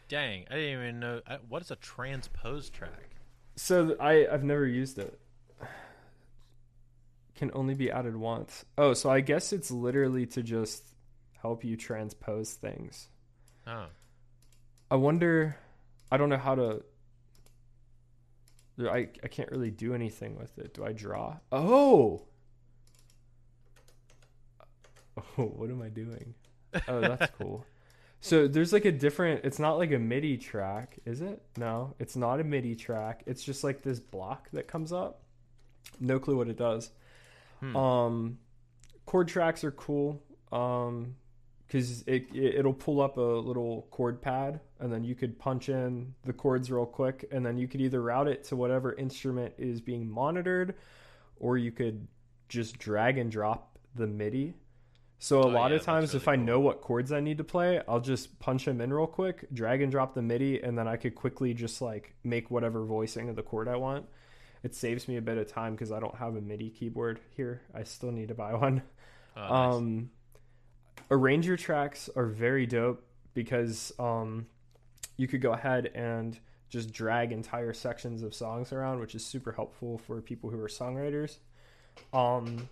Dang, I didn't even know. What is a transpose track? So I I've never used it. Can only be added once. Oh, so I guess it's literally to just help you transpose things. Oh, I wonder. I don't know how to. I I can't really do anything with it. Do I draw? Oh. Oh, what am I doing? Oh, that's cool. So there's like a different. It's not like a MIDI track, is it? No, it's not a MIDI track. It's just like this block that comes up. No clue what it does. Hmm. Um, chord tracks are cool. Um, because it, it it'll pull up a little chord pad and then you could punch in the chords real quick and then you could either route it to whatever instrument is being monitored or you could just drag and drop the MIDI. So a Oh, lot yeah, of times if really I know what chords I need to play, I'll just punch them in real quick, drag and drop the MIDI and then I could quickly just like make whatever voicing of the chord I want. It saves me a bit of time because I don't have a MIDI keyboard here. I still need to buy one. oh nice. Um, arranger tracks are very dope because um, you could go ahead and just drag entire sections of songs around, which is super helpful for people who are songwriters. Um,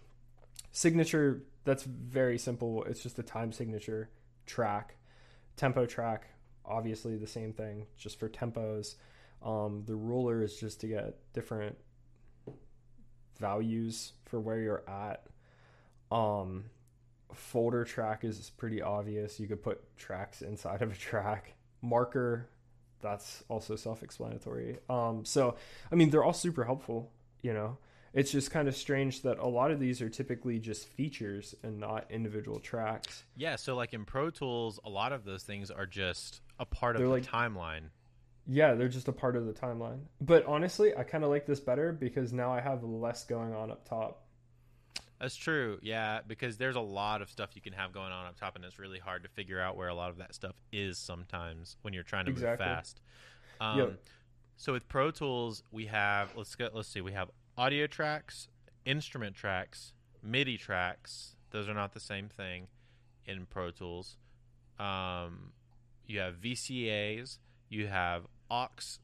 signature that's very simple. It's just a time signature track, tempo track. Obviously, the same thing, just for tempos. Um, the ruler is just to get different values for where you're at. Um, folder track is pretty obvious. You could put tracks inside of a track. Marker, that's also self-explanatory. Um, so I mean, they're all super helpful. You know, it's just kind of strange that a lot of these are typically just features and not individual tracks. yeah, so like in Pro Tools, a lot of those things are just a part of They're the like- timeline. Yeah, they're just a part of the timeline. But honestly, I kind of like this better because now I have less going on up top. That's true. Yeah, because there's a lot of stuff you can have going on up top, and it's really hard to figure out where a lot of that stuff is sometimes when you're trying to Exactly. move fast. Um, Yep. So with Pro Tools, we have let's go. Let's see. We have audio tracks, instrument tracks, MIDI tracks. Those are not the same thing in Pro Tools. Um, you have VCAs. You have aux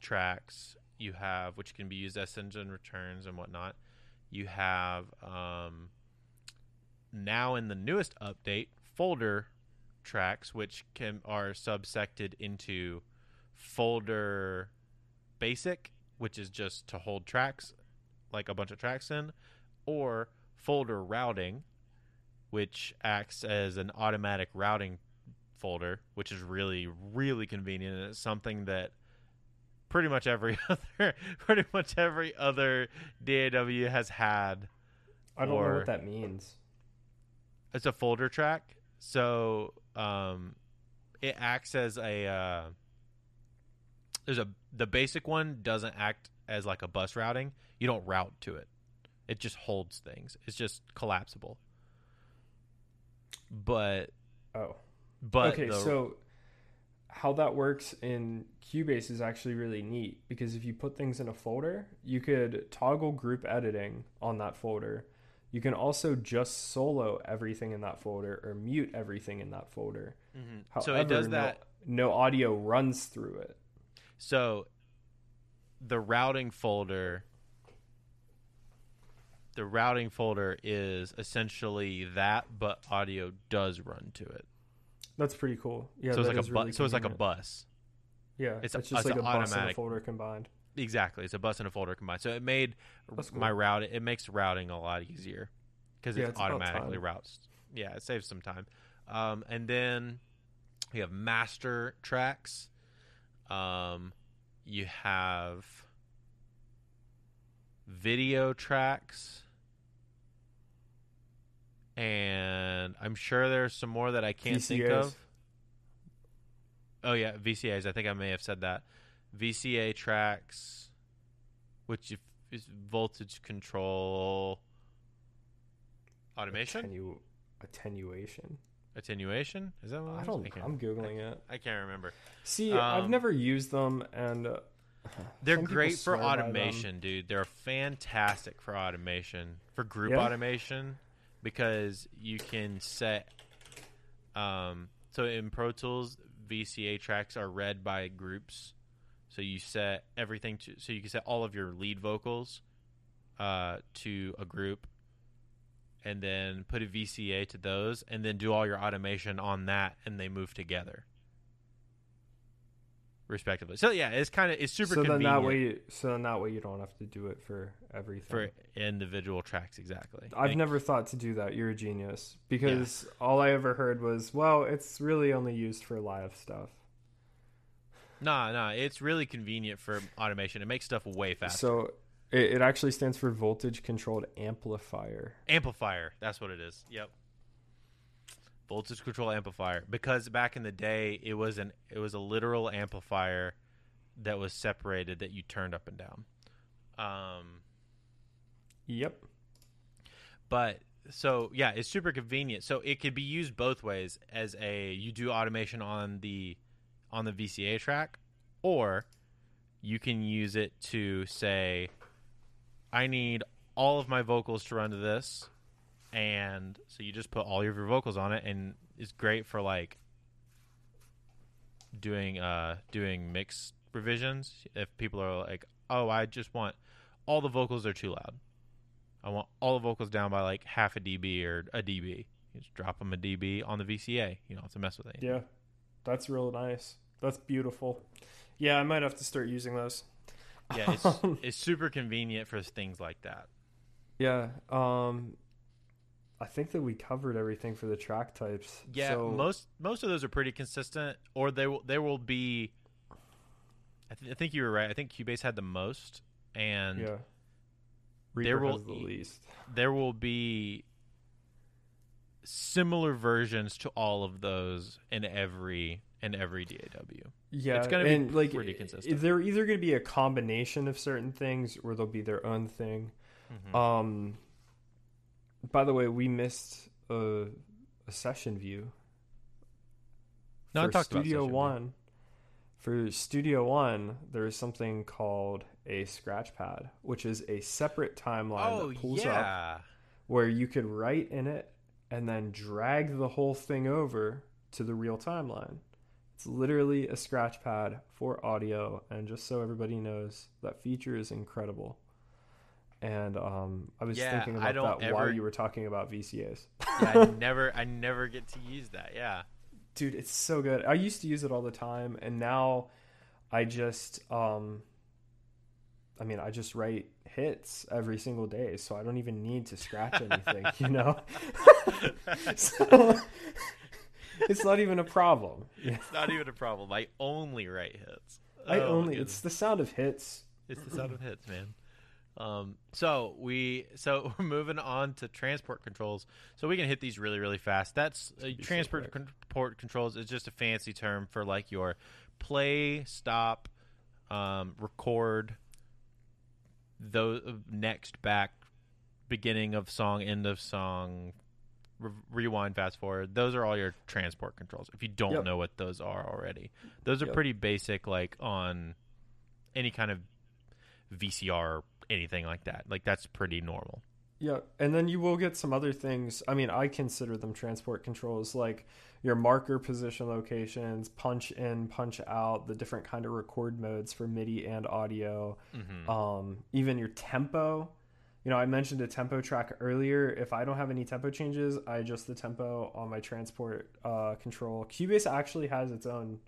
tracks. You have which can be used as sends and returns and whatnot. You have um, now in the newest update folder tracks, which can are subsected into folder basic, which is just to hold tracks, like a bunch of tracks in, or folder routing, which acts as an automatic routing folder, which is really really convenient and it's something that pretty much every other pretty much every other DAW has had. I don't know what that means. it's a folder track. So um, it acts as a uh, there's a the basic one doesn't act as like a bus routing. You don't route to it. It just holds things. It's just collapsible. But Oh. But okay, the- so how that works in Cubase is actually really neat because if you put things in a folder, you could toggle group editing on that folder. You can also just solo everything in that folder or mute everything in that folder. Mhm. However, so it does no- that. No, audio runs through it. So the routing folder the routing folder is essentially that, but audio does run to it. That's pretty cool. Yeah, so it's like a bu- really so it's like a bus. Yeah, it's it's, a- just it's like a bus and a folder combined. Exactly, it's a bus and a folder combined. So it made That's my route. It makes routing a lot easier because Yeah, it automatically routes. Yeah, it saves some time. Um, and then you have master tracks. Um, you have video tracks. And I'm sure there's some more that I can't think of. Oh yeah, VCAs. I think I may have said that. VCA tracks, which is voltage control, automation, Attenu- attenuation. attenuation. Is that what I don't. can't, I'm googling it. I can't remember. See, I've Um, never used them, and uh, They're great for swear by them. automation, dude. They're fantastic for automation, for group Yeah? automation, because you can set. Um, so in Pro Tools, VCA tracks are read by groups. So you set everything to. So you can set all of your lead vocals, uh, to a group, and then put a VCA to those, and then do all your automation on that, and they move together. Respectively, so yeah, it's kind of it's super so then that way, you, so then that way you don't have to do it for everything. for individual tracks exactly. I've never thought to do that. You're a genius because all I ever heard was, well, it's really only used for live stuff. Nah, nah, it's really convenient for automation. It makes stuff way faster. So it, it actually stands for voltage controlled amplifier. amplifier, that's what it is. Yep. Voltage control amplifier because back in the day it was an it was a literal amplifier that was separated that you turned up and down. Um Yep. but so yeah, it's super convenient. So it could be used both ways as a you do automation on the on the VCA track or you can use it to say I need all of my vocals to run to this and so you just put all of your vocals on it and it's great for like doing uh doing mix revisions if people are like oh I just want all the vocals are too loud I want all the vocals down by like half a dB or a dB. You just drop them a dB on the VCA. You don't have to mess with it. Yeah. That's real nice. That's beautiful. Yeah, I might have to start using those. Yeah, it's, it's super convenient for things like that. Yeah. Um I think that we covered everything for the track types. Yeah, So, most most of those are pretty consistent, or they will there will be. I, th- I think you were right. I think Cubase had the most, and yeah. there Reaper will has the least. there will be similar versions to all of those in every in every DAW. Yeah, It's gonna be like pretty consistent. They're either going to be a combination of certain things, or they'll be their own thing. Mhm. Um. By the way, we missed a, a session view. No, I for talked about Studio view. One. For Studio One, there is something called a scratch pad, which is a separate timeline Oh that pulls up where you could write in it and then drag the whole thing over to the real timeline. It's literally a scratch pad for audio, and just so everybody knows, that feature is incredible. And um, I was Yeah, thinking about that while you were talking about VCAs. yeah, I never I never get to use that. Yeah. Dude, it's so good. I used to use it all the time, and now I just, um, I mean, I just write hits every single day, so I don't even need to scratch anything, you know? so, it's not even a problem. It's not even a problem. I only write hits. I Oh, only, it's the sound of hits. it's the sound of hits, man. Um, so we so we're moving on to transport controls. So we can hit these really really fast. That's uh, so transport quick. con- controls is just a fancy term for like your play, stop, um, record, those next back, beginning of song, end of song, re- rewind, fast forward. Those are all your transport controls. If you don't Yep. know what those are already, those are Yep. pretty basic. Like on any kind of VCR anything like that. Like that's pretty normal. Yeah, and then you will get some other things. I mean, I consider them transport controls, like your marker position locations, punch in, punch out, the different kind of record modes for MIDI and audio, Mm-hmm. um, even your tempo. You know, I mentioned a tempo track earlier. If I don't have any tempo changes, I adjust the tempo on my transport uh, control. Cubase actually has its own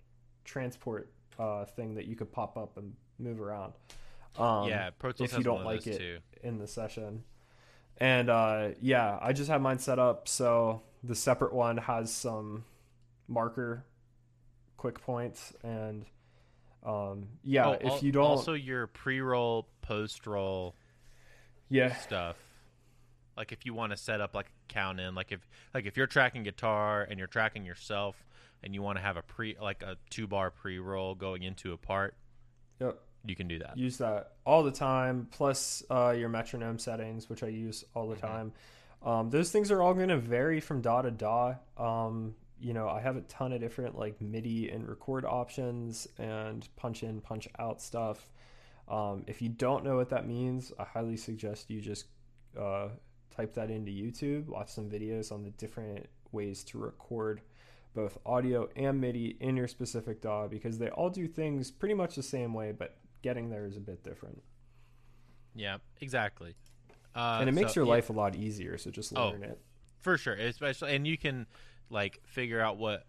transport uh, thing that you could pop up and move around. Um, yeah, Pro Tools if you don't like it too. in the session. And uh, yeah, I just have mine set up so the separate one has some marker quick points and um, yeah, Oh, if al- you don't also your pre-roll, post-roll yeah stuff. Like if you want to set up like a count in, like if like if you're tracking guitar and you're tracking yourself and you want to have a pre like a two bar pre-roll going into a part, yep, you can do that. use that all the time. Plus uh, your metronome settings, which I use all the Mhm. time. Um, those things are all going to vary from DAW to DAW. Um, you know, I have a ton of different like MIDI and record options and punch in, punch out stuff. Um, if you don't know what that means, I highly suggest you just uh, type that into YouTube, watch some videos on the different ways to record both audio and MIDI in your specific DAW because they all do things pretty much the same way, but getting there is a bit different. Yeah, exactly. Uh, and it makes so, your yeah, life a lot easier, so just Oh. learn it. for sure, especially and you can like figure out what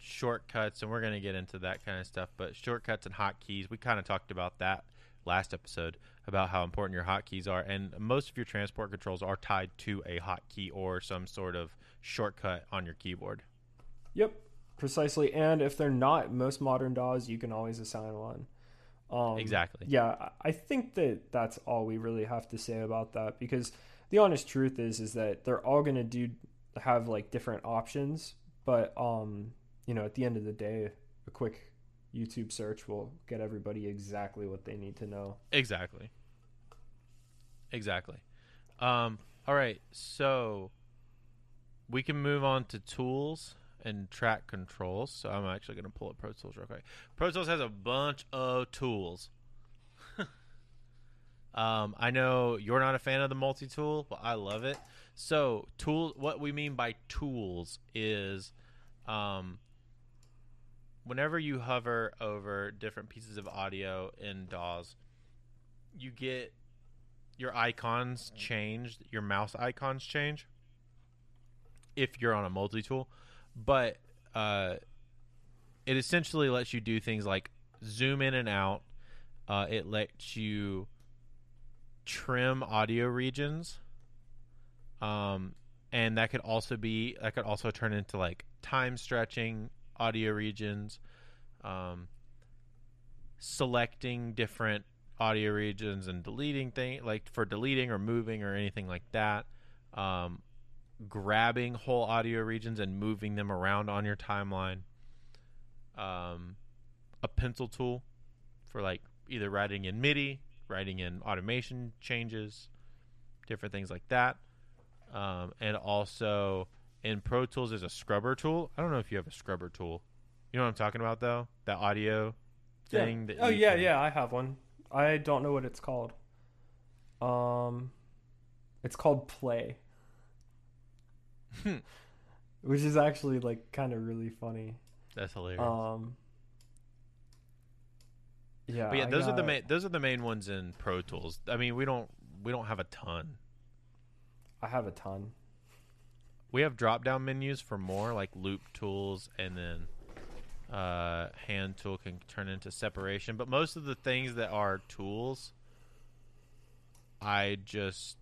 shortcuts and we're going to get into that kind of stuff but shortcuts and hotkeys we kind of talked about that last episode about how important your hotkeys are and most of your transport controls are tied to a hotkey or some sort of shortcut on your keyboard Yep, precisely. And if they're not, most modern DAWs, you can always assign one. Um, exactly Yeah, I- think that that's all we really have to say about that because the honest truth is is that they're all going to do have like different options, but um, you know, at the end of the day, a quick YouTube search will get everybody exactly what they need to know. Exactly. Exactly. Um, all right, so we can move on to tools and track controls. So I'm actually going to pull up Pro Tools real quick. Pro Tools has a bunch of tools. um, I know you're not a fan of the multi-tool, but I love it. So, tool. What we mean by tools is, um, whenever you hover over different pieces of audio in DAWs, you get your icons changed, your mouse icons change if you're on a multi tool, but uh, it essentially lets you do things like zoom in and out. Uh, it lets you trim audio regions, um, and that could also be that could also turn into like time stretching audio regions, um, selecting different audio regions and deleting thing like for deleting or moving or anything like that. Um, grabbing whole audio regions and moving them around on your timeline. Um, a pencil tool for like either writing in MIDI, writing in automation changes, different things like that. Um, and also in Pro Tools, there's a scrubber tool. I don't know if you have a scrubber tool. You know what I'm talking about, though? That audio thing. That oh yeah, can- yeah, I have one. I don't know what it's called. Um, it's called Play, which is actually like kind of really funny. That's hilarious. Um, yeah, but yeah, I those are the main. Those are the main ones in Pro Tools. I mean, we don't we don't have a ton. I have a ton. We have drop down menus for more like loop tools and then uh, hand tool can turn into separation. But most of the things that are tools, I just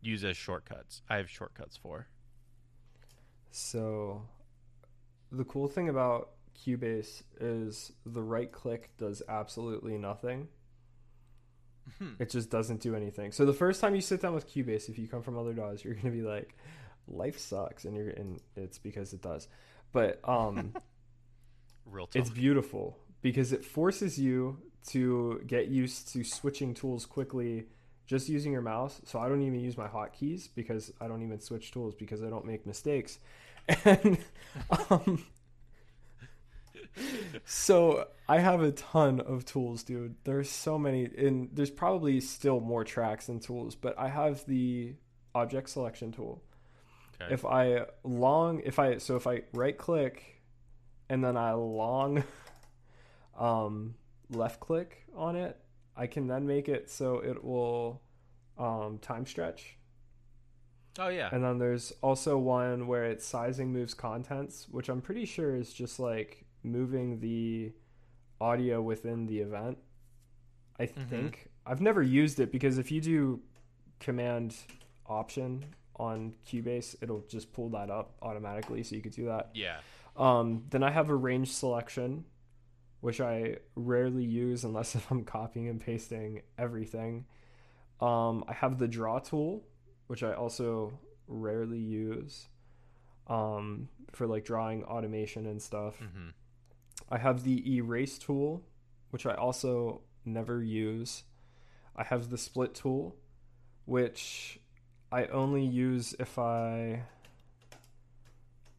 use as shortcuts. I have shortcuts for. So, the cool thing about Cubase is the right click does absolutely nothing. Hmm. It just doesn't do anything. So the first time you sit down with Cubase, if you come from other DAWs, you're gonna be like, life sucks, and you're and it's because it does. But um, Real talk. it's beautiful because it forces you to get used to switching tools quickly just using your mouse so i don't even use my hotkeys because i don't even switch tools because i don't make mistakes. And um, so i have a ton of tools dude. There's so many and there's probably still more tracks and tools but i have the object selection tool. Okay. if i long if i so if i right click and then i long um left click on it i can then make it so it will um time stretch oh yeah. and then there's also one where it's sizing moves contents which i'm pretty sure is just like moving the audio within the event i Mhm. think i've never used it because if you do command option on cubase it'll just pull that up automatically so you could do that yeah. um, then I have a range selection, which I rarely use unless if I'm copying and pasting everything. Um, I have the draw tool, which I also rarely use um, for like drawing automation and stuff. hmm I have the erase tool, which I also never use. I have the split tool, which I only use if I.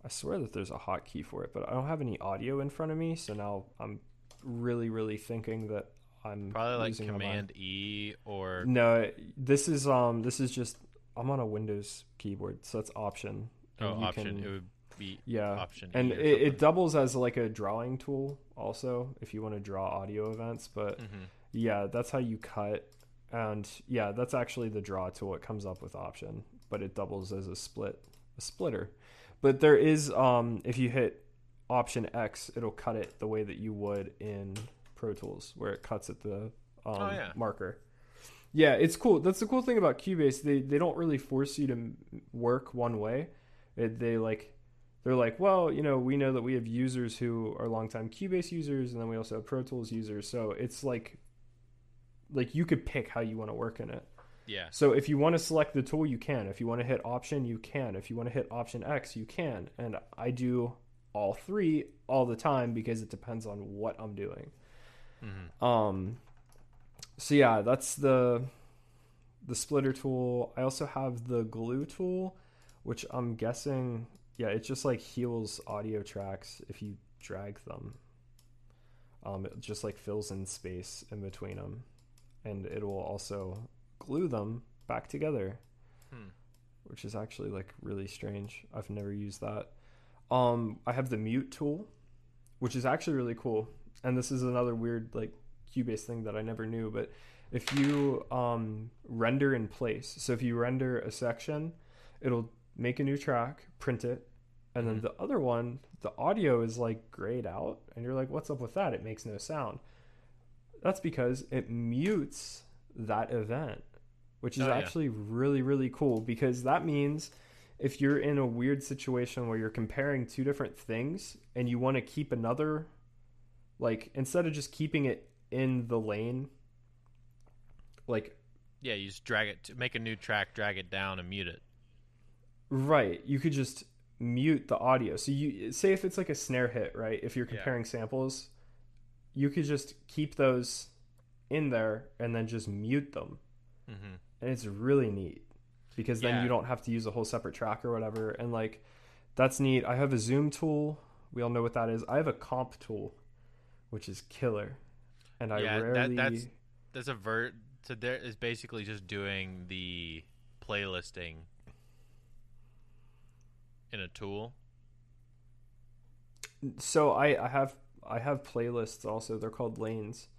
I swear that there's a hotkey for it, but I don't have any audio in front of me, so now I'm really, really thinking that I'm Probably like using my mind. Command E or No, this is um, this is just I'm on a Windows keyboard, so that's Option. oh and you Option. can- It would be yeah, Option and E it, it doubles as like a drawing tool also if you want to draw audio events but Mhm. yeah that's how you cut and yeah that's actually the draw tool it comes up with option but it doubles as a split a splitter but there is um if you hit option x it'll cut it the way that you would in pro tools where it cuts at the um, Oh, yeah. marker yeah it's cool that's the cool thing about cubase they they don't really force you to work one way it, they like they're like, well, you know, we know that we have users who are longtime Cubase users, and then we also have Pro Tools users. So it's like, like you could pick how you want to work in it. Yeah. So if you want to select the tool, you can. If you want to hit Option, you can. If you want to hit Option X, you can. And I do all three all the time because it depends on what I'm doing. hmm Um, so yeah, that's the the splitter tool. I also have the glue tool, which I'm guessing, yeah, it just like heals audio tracks if you drag them. Um, it just like fills in space in between them, and it will also glue them back together, Hmm. which is actually like really strange. I've never used that. Um, I have the mute tool, which is actually really cool. And this is another weird like Cubase thing that I never knew. But if you um, render in place, so if you render a section, it'll make a new track, print it, and then Mhm. the other one, the audio is like grayed out, and you're like, "What's up with that? It makes no sound." That's because it mutes that event, which is Oh, yeah. actually really really cool because that means if you're in a weird situation where you're comparing two different things and you want to keep another like instead of just keeping it in the lane like Yeah. You just drag it to make a new track, drag it down, and mute it. right you could just mute the audio so you say if it's like a snare hit right if you're Yeah. comparing samples you could just keep those in there and then just mute them hmm and it's really neat because then Yeah. you don't have to use a whole separate track or whatever and like that's neat i have a zoom tool we all know what that is i have a comp tool which is killer and i Yeah, that- rarely that's- a vert. So there is basically just doing the playlisting in a tool. so i i have i have playlists also they're called lanes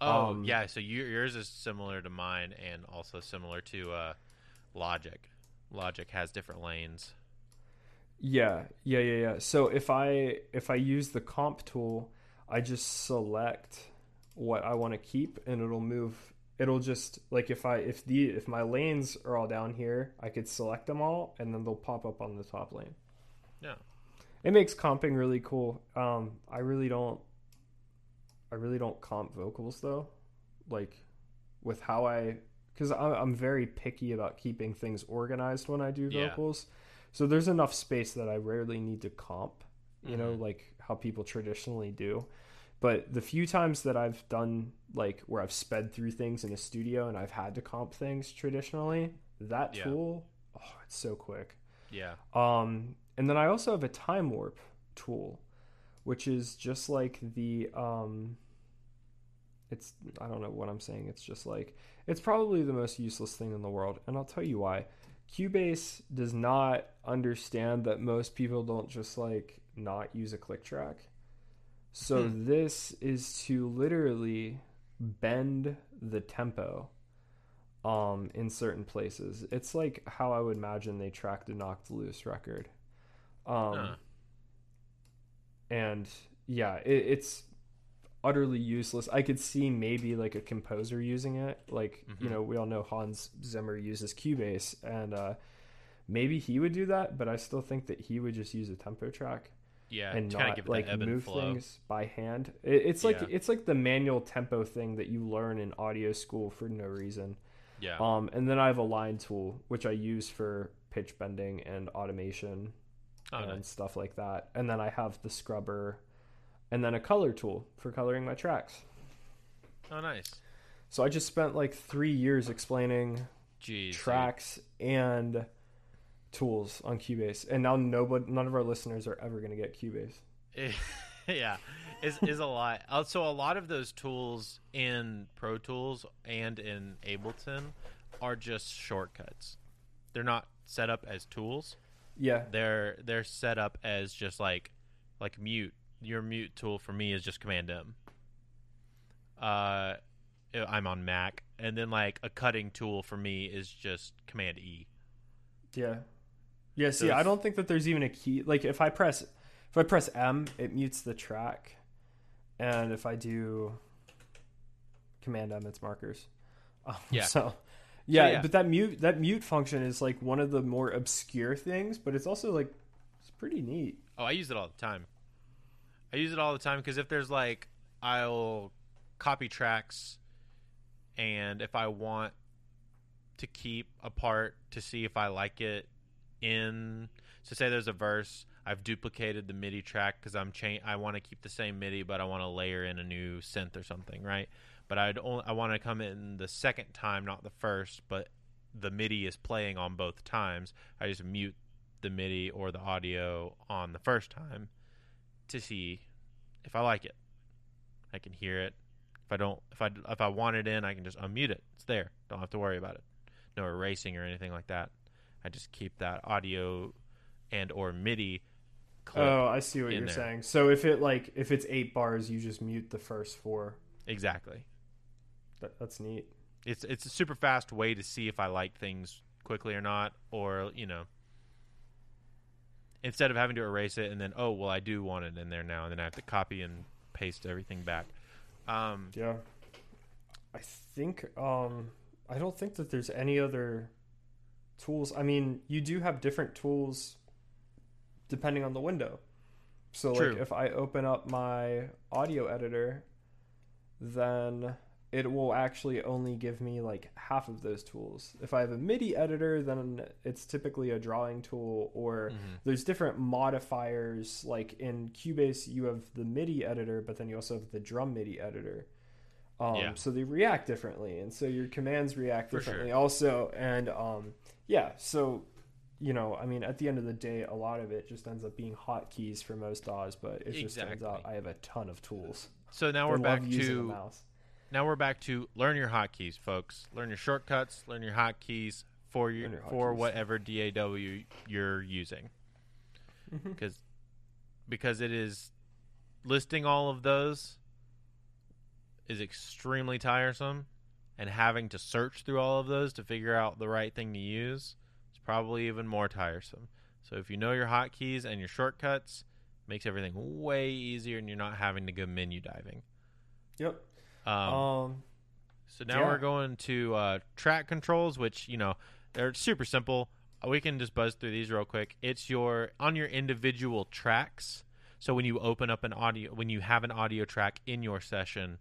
Oh Um, yeah, so you, yours is similar to mine, and also similar to uh, Logic. Logic has different lanes. yeah yeah yeah yeah so if i if i use the comp tool i just select what i want to keep and it'll move it'll just like if i if the if my lanes are all down here i could select them all and then they'll pop up on the top lane Yeah. it makes comping really cool um i really don't i really don't comp vocals though like with how I because I'm very picky about keeping things organized when I do Yeah. vocals. So there's enough space that I rarely need to comp, you know, Mhm. like how people traditionally do. But the few times that I've done like where I've sped through things in a studio and I've had to comp things traditionally, that Yeah. tool, oh, it's so quick. Yeah. Um, and then I also have a time warp tool, which is just like the um, it's I don't know what I'm saying. It's just like it's probably the most useless thing in the world, and I'll tell you why. Cubase does not understand that most people don't just like not use a click track. So Hmm. this is to literally bend the tempo um in certain places. It's like how I would imagine they tracked a knocked loose record. Um Huh. and yeah, it, it's utterly useless. I could see maybe like a composer using it. Like, you Mhm. know, we all know Hans Zimmer uses Cubase and uh maybe he would do that, but I still think that he would just use a tempo track Yeah. and to kind of not like and move flow. things by hand. It, it's like Yeah. it's like the manual tempo thing that you learn in audio school for no reason. Yeah. Um, and then I have a line tool which I use for pitch bending and automation oh, and nice. stuff like that. And then I have the scrubber, and then a color tool for coloring my tracks. oh, nice. So I just spent like three years explaining Jeez. dude. tracks and tools on Cubase, and now nobody, none of our listeners are ever going to get Cubase. yeah, is is a lot. Uh, So a lot of those tools in Pro Tools and in Ableton are just shortcuts. They're not set up as tools. Yeah, They're they're set up as just like like mute. Your mute tool for me is just Command M. Uh, I'm on Mac, and then like a cutting tool for me is just Command E. yeah, yeah. So See, I don't think that there's even a key. Like if I press, if I press M, it mutes the track, and if I do Command M, it's markers. Um, Yeah. So, yeah, yeah. but that mute that mute function is like one of the more obscure things, but it's also like it's pretty neat. Oh, I use it all the time. I use it all the time because if there's like, I'll copy tracks, and if I want to keep a part to see if I like it in, so say there's a verse, I've duplicated the MIDI track because I'm cha- I want to keep the same MIDI, but I want to layer in a new synth or something, right? But I'd only, I want to come in the second time, not the first, but the MIDI is playing on both times. I just mute the MIDI or the audio on the first time to see if I like it. I can hear it. If I don't, if I if I want it in, I can just unmute it. It's there. Don't have to worry about it. No erasing or anything like that. I just keep that audio and or MIDI Oh, I see what you're there. saying. So if it like if it's eight bars, you just mute the first four. exactly. That, that's neat. It's it's a super fast way to see if I like things quickly or not, or you know, instead of having to erase it and then oh well I do want it in there now, and then I have to copy and paste everything back. Um, Yeah. I think um I don't think that there's any other tools. I mean, you do have different tools depending on the window. So True. like if I open up my audio editor, then it will actually only give me like half of those tools. If I have a MIDI editor, then it's typically a drawing tool or mhm. there's different modifiers like in cubase you have the midi editor but then you also have the drum midi editor um, Yeah. so they react differently and so your commands react differently sure. also and um, yeah so you know i mean at the end of the day a lot of it just ends up being hotkeys for most DAWs but it just turns out i have a ton of tools So now we're back to mouse now we're back to learn your hotkeys, folks. Learn your shortcuts. Learn your hotkeys for your, your for hotkeys. whatever DAW you're using. Mm-hmm. Because because it is listing all of those is extremely tiresome and having to search through all of those to figure out the right thing to use is probably even more tiresome. So if you know your hotkeys and your shortcuts, makes everything way easier and you're not having to go menu diving. yep Um, um so now Yeah. we're going to uh, track controls, which you know they're super simple. Uh, We can just buzz through these real quick. It's your on your individual tracks. So when you open up an audio, when you have an audio track in your session,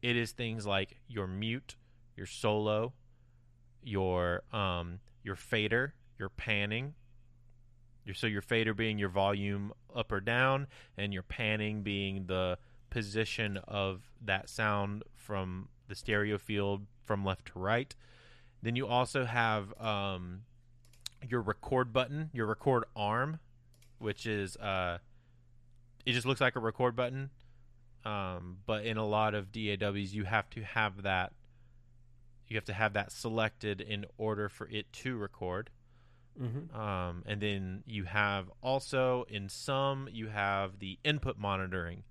it is things like your mute, your solo, your um your fader, your panning. Your, so your fader being your volume up or down, and your panning being the position of that sound from the stereo field from left to right. Then you also have um, your record button, your record arm, which is uh, it just looks like a record button, um, but in a lot of DAWs you have to have that. You have to have that selected in order for it to record. Mm-hmm. Um, and then you have also in some you have the input monitoring,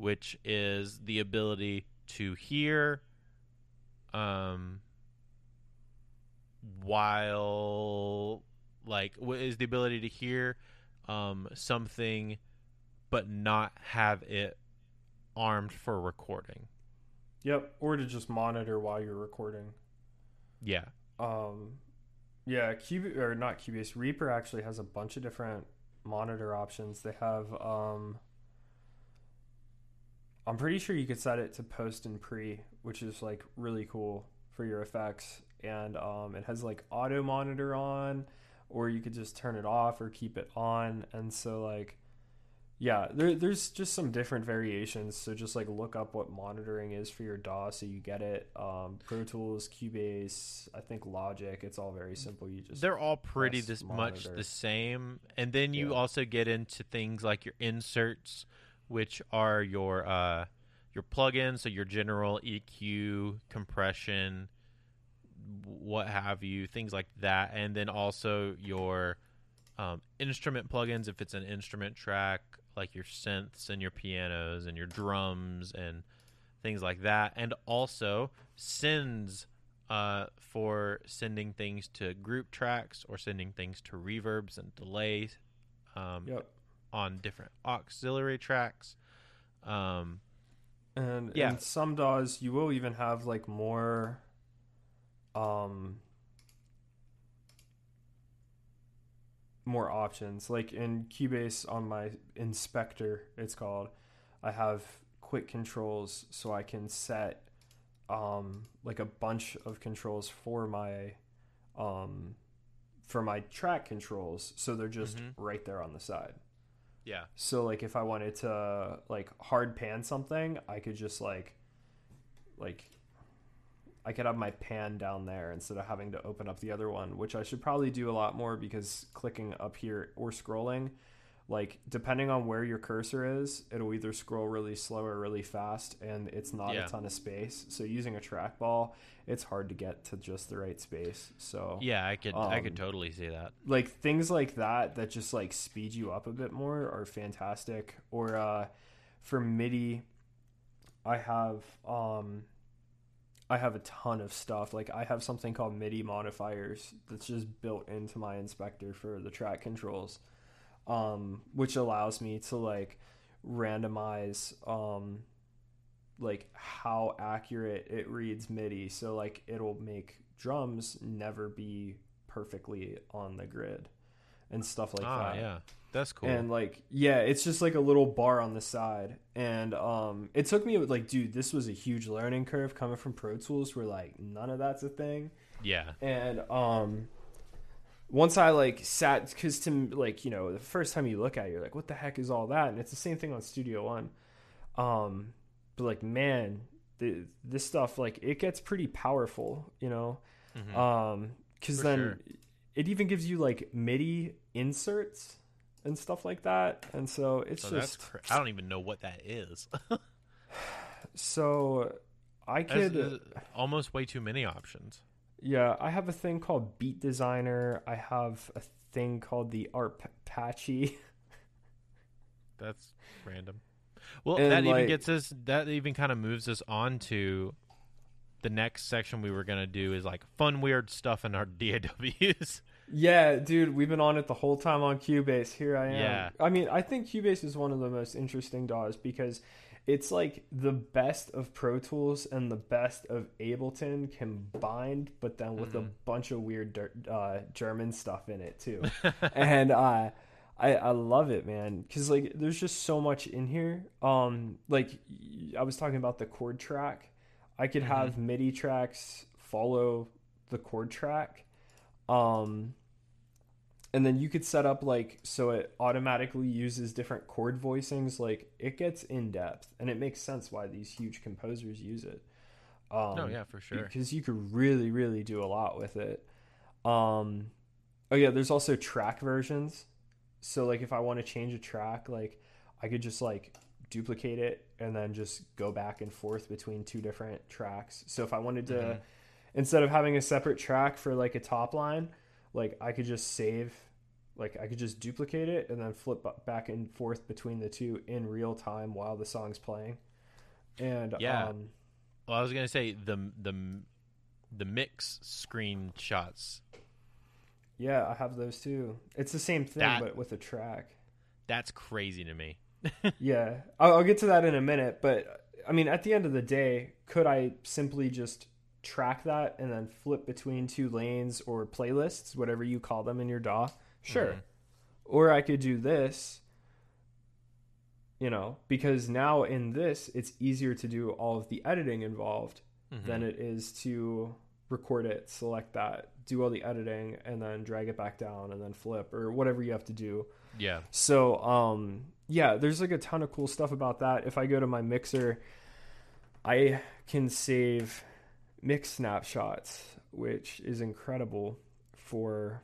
which is the ability to hear um, while like what is the ability to hear um, something but not have it armed for recording. Yep, or to just monitor while you're recording. Yeah. Um, yeah, Cube or not Cubase Reaper actually has a bunch of different monitor options. They have um, I'm pretty sure you could set it to post and pre, which is like really cool for your effects. And um, it has like auto monitor on, or you could just turn it off or keep it on. And so like, yeah, there, there's just some different variations. So just like look up what monitoring is for your DAW so you get it. Um, Pro Tools, Cubase, I think Logic. It's all very simple. You just they're all pretty this much the same and then you Yeah. also get into things like your inserts which are your uh your plugins so your general eq compression what have you things like that and then also your um, instrument plugins if it's an instrument track like your synths and your pianos and your drums and things like that and also sends uh, for sending things to group tracks or sending things to reverbs and delays um, Yep. On different auxiliary tracks. Um, And Yeah. in some DAWs, you will even have like more, um, more options. Like in Cubase on my inspector, it's called. I have quick controls, so I can set, um, like a bunch of controls for my, um, for my track controls. So they're just Mhm. right there on the side. Yeah, So like if I wanted to like hard pan something, I could just like like I could have my pan down there instead of having to open up the other one, which I should probably do a lot more because clicking up here or scrolling, like depending on where your cursor is, it'll either scroll really slow or really fast and it's not Yeah. a ton of space. So using a trackball, it's hard to get to just the right space. So yeah, I could I could Um, totally see that. like things like that that just like speed you up a bit more are fantastic or uh for midi i have um i have a ton of stuff like i have something called midi modifiers that's just built into my inspector for the track controls um which allows me to like randomize um like how accurate it reads MIDI. So like it'll make drums never be perfectly on the grid and stuff like ah, that. yeah, that's cool. And like yeah, it's just like a little bar on the side. And um it took me like dude, this was a huge learning curve coming from Pro Tools where like none of that's a thing yeah, and um once i like sat because to like you know the first time you look at it you're like what the heck is all that and it's the same thing on studio one um but like man the, this stuff like it gets pretty powerful you know Mhm. um because then sure. it even gives you like midi inserts and stuff like that and so it's so just cra- I don't even know what that is. so i That's, could uh, almost way too many options. Yeah, I have a thing called Beat Designer. I have a thing called the Arpache. That's random. Well, And, that even gets us. That even kind of moves us on to the next section we were gonna do is like fun weird stuff in our DAWs. yeah, dude, we've been on it the whole time on Cubase. Here I am. Yeah. I mean, I think Cubase is one of the most interesting DAWs because it's like the best of Pro Tools and the best of Ableton combined, but then with a Mhm. bunch of weird uh, German stuff in it too. and uh, I I love it, man, because like there's just so much in here. Um, like I was talking about the chord track. I could have MIDI tracks follow the chord track. Um, and then you could set up like so it automatically uses different chord voicings. Like it gets in depth and it makes sense why these huge composers use it. Um, no yeah for sure. because you could really really do a lot with it. Um oh yeah there's also track versions. So like if i want to change a track like i could just like duplicate it and then just go back and forth between two different tracks. So if i wanted to mm-hmm. instead of having a separate track for like a top line like I could just save like I could just duplicate it and then flip back and forth between the two in real time while the song's playing. And yeah, um, well, I was gonna say the the the mix screenshots. Yeah, I have those too. It's the same thing, that, but with a track. That's crazy to me. yeah, I'll, I'll get to that in a minute, but I mean, at the end of the day, could I simply just track that and then flip between two lanes or playlists, whatever you call them in your DAW, sure. Mm-hmm. Or I could do this, you know, because now in this, it's easier to do all of the editing involved mm-hmm. than it is to record it, select that, do all the editing, and then drag it back down and then flip or whatever you have to do. Yeah. So, um, yeah, there's like a ton of cool stuff about that. If I go to my mixer, I can save mix snapshots, which is incredible for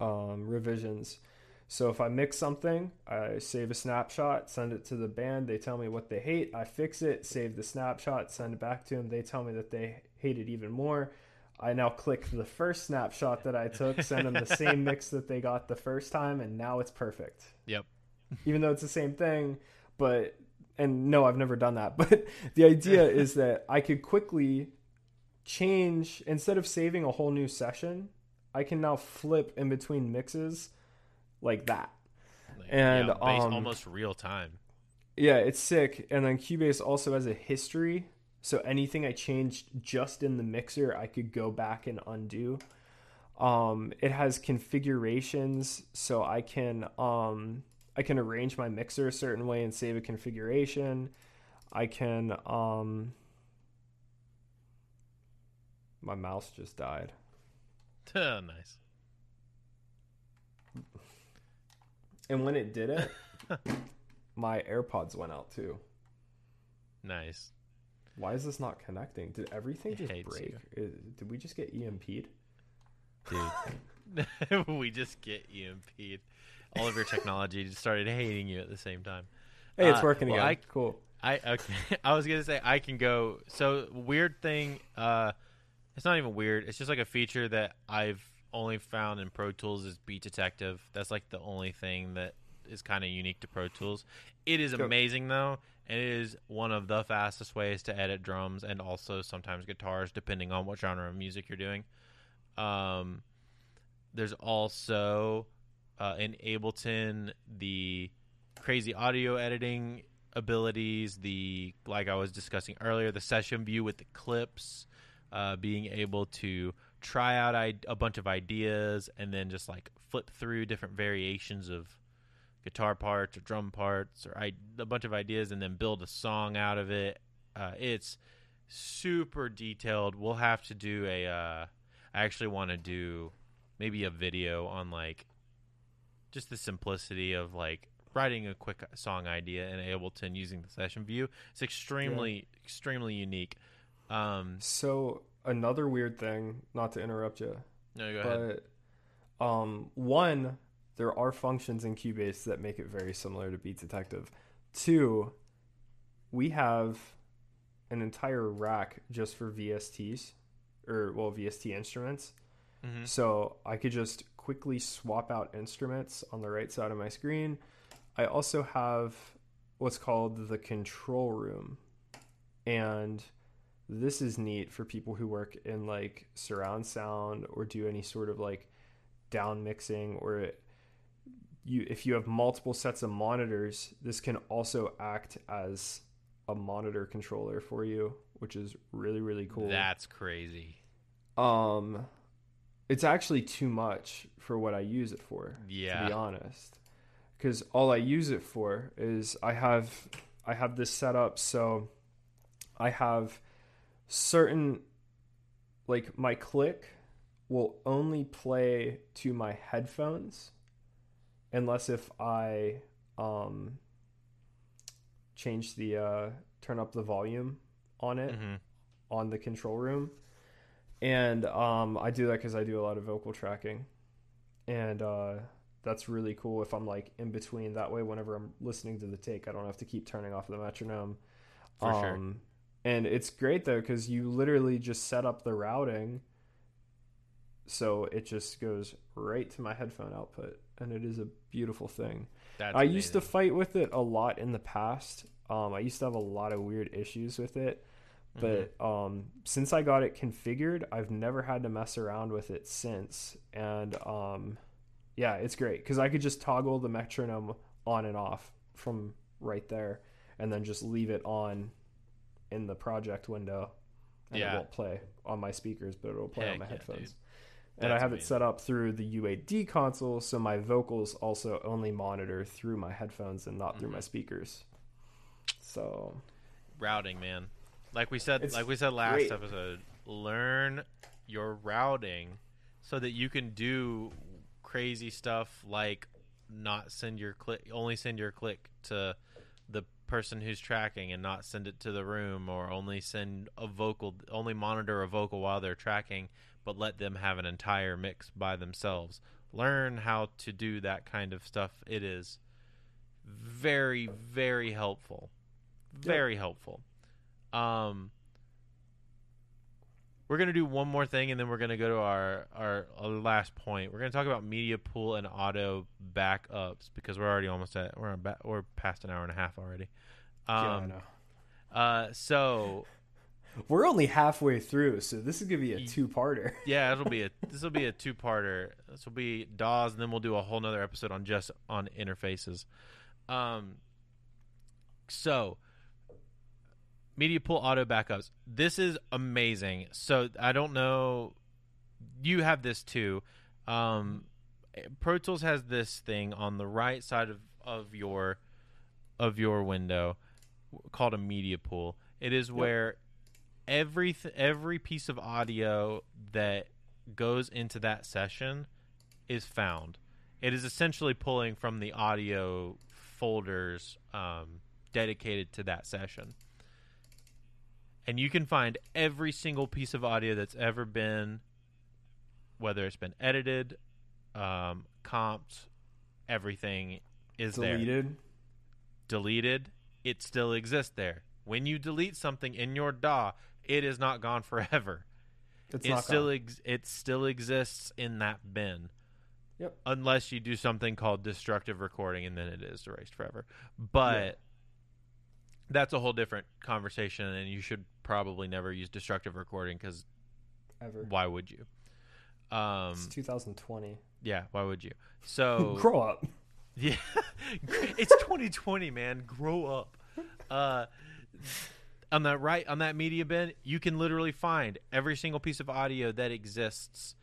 um, revisions. So if I mix something, I save a snapshot, send it to the band. They tell me what they hate. I fix it, save the snapshot, send it back to them. They tell me that they hate it even more. I now click the first snapshot that I took, send them the same mix that they got the first time, and now it's perfect. Yep. even though it's the same thing, but and no, I've never done that, but the idea is that I could quickly change instead of saving a whole new session, I can now flip in between mixes like that. Like, and yeah, um, almost real time. Yeah, it's sick. And then Cubase also has a history. So anything I changed just in the mixer, I could go back and undo. Um, it has configurations, so I can um, I can arrange my mixer a certain way and save a configuration. I can um, my mouse just died. Oh, nice. And when it did it, my AirPods went out too. Nice. Why is this not connecting? Did everything just break? did we just get EMP'd? Dude. we just get EMP'd. All of your technology just started hating you at the same time. Hey, it's uh, working well, again. I, cool. I okay. I was gonna say I can go. So weird thing. Uh, it's not even weird. It's just like a feature that I've only found in Pro Tools is Beat Detective. That's like the only thing that is kind of unique to Pro Tools. It is amazing though, and it is one of the fastest ways to edit drums and also sometimes guitars, depending on what genre of music you're doing. Um, there's also uh, in Ableton the crazy audio editing abilities, the like I was discussing earlier, the session view with the clips uh, being able to try out a bunch of ideas and then just like flip through different variations of guitar parts or drum parts or I, a bunch of ideas and then build a song out of it. Uh, it's super detailed. We'll have to do a. Uh, I actually want to do maybe a video on like just the simplicity of like writing a quick song idea in Ableton using the session view. It's extremely yeah. extremely unique. Um, so another weird thing, not to interrupt you. No, go but, ahead. Um, one, there are functions in Cubase that make it very similar to Beat Detective. Two, we have an entire rack just for VSTs, or well, VST instruments. Mm-hmm. So I could just quickly swap out instruments on the right side of my screen. I also have what's called the control room. And this is neat for people who work in like surround sound or do any sort of like down mixing or you if you have multiple sets of monitors this can also act as a monitor controller for you which is really really cool that's crazy um it's actually too much for what i use it for yeah to be honest. Because all i use it for is i have i have this set up so i have certain like my click will only play to my headphones unless if I um change the uh turn up the volume on it hmm on the control room. And um I do that cuz I do a lot of vocal tracking. And uh that's really cool if I'm like in between that way whenever I'm listening to the take I don't have to keep turning off the metronome. For sure. Um, and it's great though because you literally just set up the routing so it just goes right to my headphone output and it is a beautiful thing That's i used to fight with it a lot in the past um, i used to have a lot of weird issues with it Mm-hmm. but um, since i got it configured i've never had to mess around with it since and um, yeah it's great because i could just toggle the metronome on and off from right there and then just leave it on in the project window and Yeah. it won't play on my speakers but it'll play on my yeah, headphones and i have it set up through the uad console so my vocals also only monitor through my headphones and not through Mm-hmm. my speakers so routing, man. Like we said, It's like we said last great. episode, learn your routing so that you can do crazy stuff like not send your click, only send your click to the person who's tracking and not send it to the room, or only send a vocal, only monitor a vocal while they're tracking, but let them have an entire mix by themselves. Learn how to do that kind of stuff. It is very, very helpful. Very helpful. Um, we're gonna do one more thing, and then we're gonna go to our, our our last point. We're gonna talk about media pool and auto backups because we're already almost at we're about, we're past an hour and a half already. yeah, I Um, know. uh, so we're only halfway through so this is gonna be a two-parter yeah, it'll be a this will be a two parter. This will be DAWs, and then we'll do a whole nother episode on just on interfaces. Um, so media pool auto backups. This is amazing. So I don't know. You have this too. Um, Pro Tools has this thing on the right side of, of your of your window called a media pool. It is where every every piece of audio that goes into that session is found. It is essentially pulling from the audio folders um, dedicated to that session. And you can find every single piece of audio that's ever been, whether it's been edited, um, comped, everything is there deleted deleted, it still exists there. When you delete something in your DAW, it is not gone forever. it's it still ex- it still exists in that bin. Yep. Unless you do something called destructive recording and then it is erased forever. But Yeah. That's a whole different conversation and you should probably never use destructive recording cuz ever why would you? Um it's 2020 yeah, why would you? So grow up Yeah, it's 2020, man. Grow up. Uh, on that right, on that media bin, you can literally find every single piece of audio that exists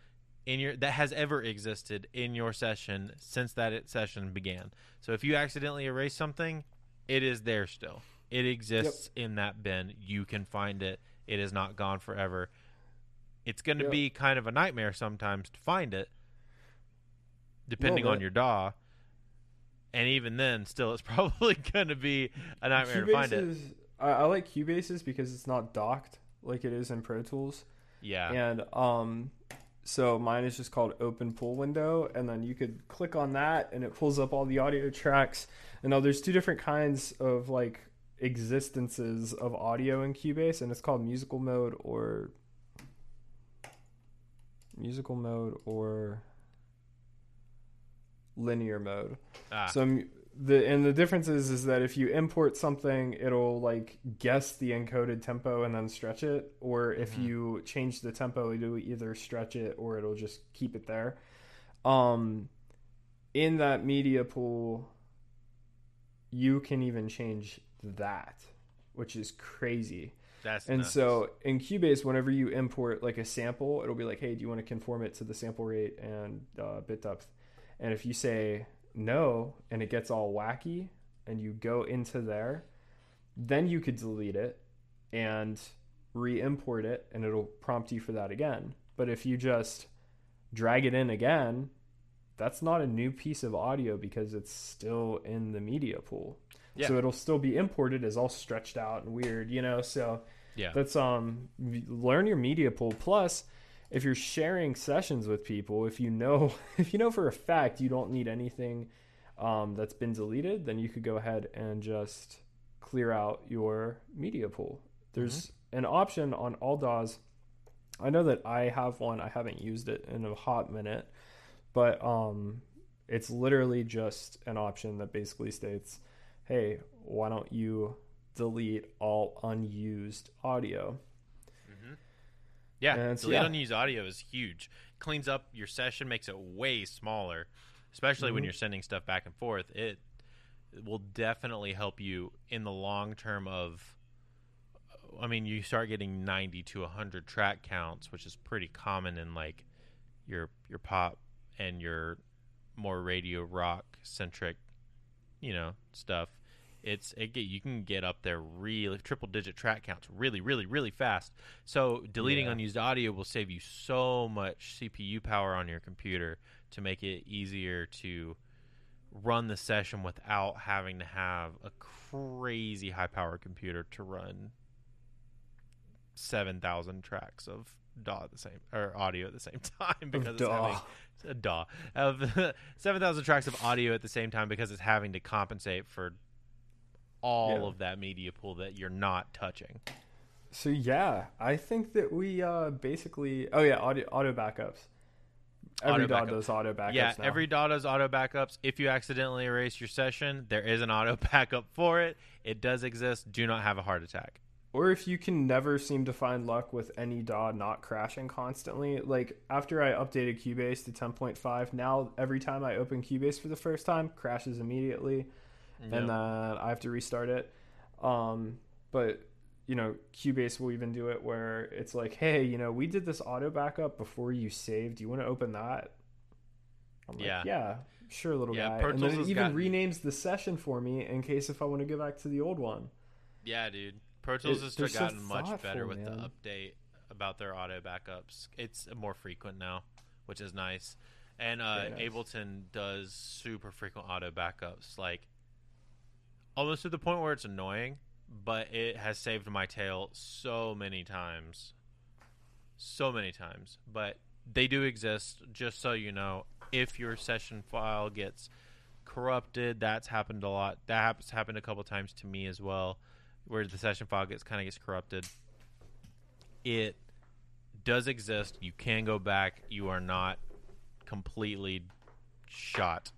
in your that has ever existed in your session since that it, session began. So if you accidentally erase something, it is there still. It exists in that bin. You can find it. It is not gone forever. It's going to Yep. be kind of a nightmare sometimes to find it, depending on your DAW and even then, still, it's probably going to be a nightmare to find it. I, I like Cubases because it's not docked like it is in Pro Tools Yeah, and um so mine is just called open pool window and then you could click on that and it pulls up all the audio tracks and now there's two different kinds of like existences of audio in cubase and it's called musical mode or musical mode or linear mode ah, so the and the difference is is that if you import something, it'll like guess the encoded tempo and then stretch it, or if Mhm. you change the tempo, it'll either stretch it or it'll just keep it there. Um, in that media pool, you can even change that, which is crazy. that's And nuts. so in Cubase, whenever you import like a sample, it'll be like, hey, do you want to conform it to the sample rate and uh, bit depth? And if you say no and it gets all wacky and you go into there, then you could delete it and re-import it and it'll prompt you for that again. But if you just drag it in again, that's not a new piece of audio because it's still in the media pool. Yeah. So it'll still be imported as all stretched out and weird, you know. So Yeah. that's um learn your media pool. Plus, if you're sharing sessions with people, if you know if you know for a fact you don't need anything um, that's been deleted, then you could go ahead and just clear out your media pool. There's an option on all DAWs. I know that I have one. I haven't used it in a hot minute, but um, it's literally just an option that basically states, "Hey, why don't you delete all unused audio?" Yeah, And delete yeah. unused audio is huge. Cleans up your session, makes it way smaller, especially when Mhm. you're sending stuff back and forth. It, it will definitely help you in the long term of I mean, you start getting 90 to 100 track counts, which is pretty common in like your your pop and your more radio rock centric, you know, stuff. It's it get, you can get up there really triple digit track counts really really really fast. So deleting Yeah. unused audio will save you so much CPU power on your computer to make it easier to run the session without having to have a crazy high power computer to run 7000 tracks of DAW at the same or audio at the same time because it's DAW. having a DAW of 7000 tracks of audio at the same time because it's having to compensate for all Yeah. of that media pool that you're not touching. So yeah, I think that we uh, basically. Oh yeah, audio auto backups. Every Auto DAW backup. does auto backups. yeah, now. every DAW does auto backups. If you accidentally erase your session, there is an auto backup for it. It does exist. Do not have a heart attack. or if you can never seem to find luck with any DAW not crashing constantly, like after I updated Cubase to 10.5, now every time I open Cubase for the first time, crashes immediately, Yeah. and then I have to restart it. Um, but you know, Cubase will even do it where it's like, hey, you know, we did this auto backup before you saved. Do you want to open that? I'm like, Yeah. yeah, sure, little Yeah, guy. Pro and then it even gotten- renames the session for me in case if I want to go back to the old one. Yeah, dude. Pro Tools It- has they're so gotten much better with man. the update about their auto backups. It's more frequent now, which is nice. And uh, nice. Ableton does super frequent auto backups, like almost to the point where it's annoying, but it has saved my tail so many times. So many times. But they do exist, just so you know. If your session file gets corrupted, that's happened a lot. That happens happened a couple times to me as well, where the session file gets kind of gets corrupted. It does exist. You can go back. You are not completely shot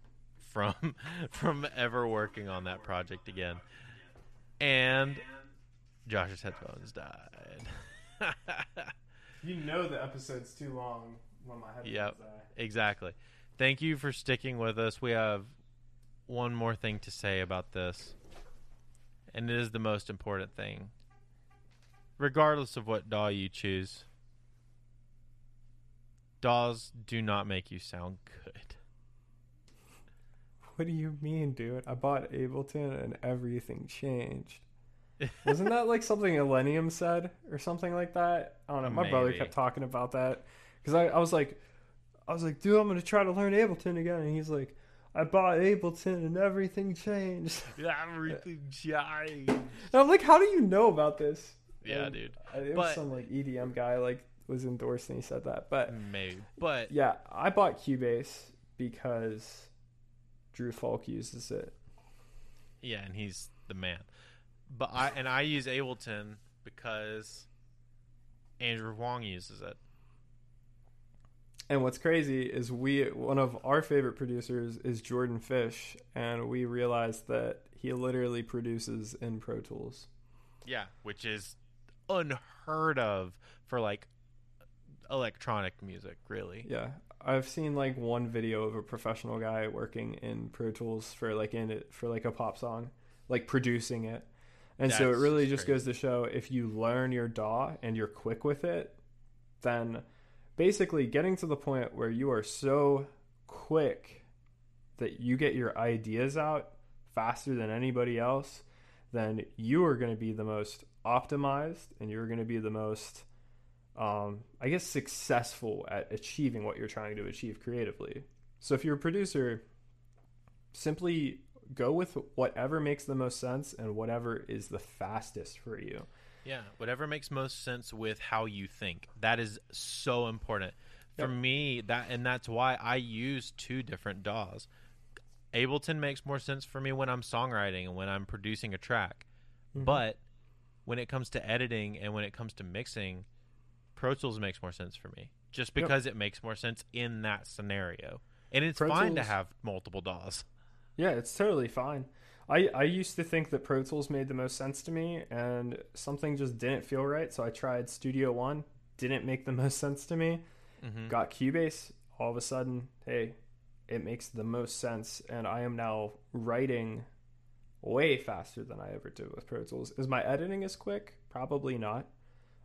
from from ever working on that project again. And Josh's headphones died. You know the episode's too long when my headphones Yep. exactly. Thank you for sticking with us. We have one more thing to say about this, and it is the most important thing. Regardless of what DAW you choose, DAWs do not make you sound good. What do you mean, dude? I bought Ableton and everything changed. Wasn't that like something Millennium said or something like that? I don't know. My brother kept talking about that because I, I was like, I was like, dude, I'm gonna try to learn Ableton again, and he's like, I bought Ableton and everything changed. Everything changed. And I'm like, how do you know about this? Yeah, And dude. It But- was some like EDM guy like was endorsed and he said that, but Maybe, but yeah, I bought Cubase because Drew Fulk uses it. Yeah, and he's the man. But I and I use Ableton because Andrew Huang uses it. And what's crazy is we one of our favorite producers is Jordan Fish, and we realized that he literally produces in Pro Tools. Yeah, which is unheard of for like electronic music, really. Yeah, I've seen like one video of a professional guy working in Pro Tools for like in it for like a pop song, like producing it. And so it really just crazy. goes to show if you learn your DAW and you're quick with it, then basically getting to the point where you are so quick that you get your ideas out faster than anybody else, then you are going to be the most optimized and you're going to be the most um, I guess successful at achieving what you're trying to achieve creatively. So if you're a producer, simply go with whatever makes the most sense and whatever is the fastest for you. Yeah, whatever makes most sense with how you think. That is so important. For Yep. me, that and that's why I use two different DAWs. Ableton makes more sense for me when I'm songwriting and when I'm producing a track. But when it comes to editing and when it comes to mixing, Pro Tools makes more sense for me. Just Yep. because it makes more sense in that scenario. And it's Pro fine to have multiple DAWs. Yeah, it's totally fine. I, I used to think that Pro Tools made the most sense to me, and something just didn't feel right. So I tried Studio One, didn't make the most sense to me. Mhm. Got Cubase, all of a sudden, hey, it makes the most sense, and I am now writing way faster than I ever did with Pro Tools. Is my editing as quick? Probably not.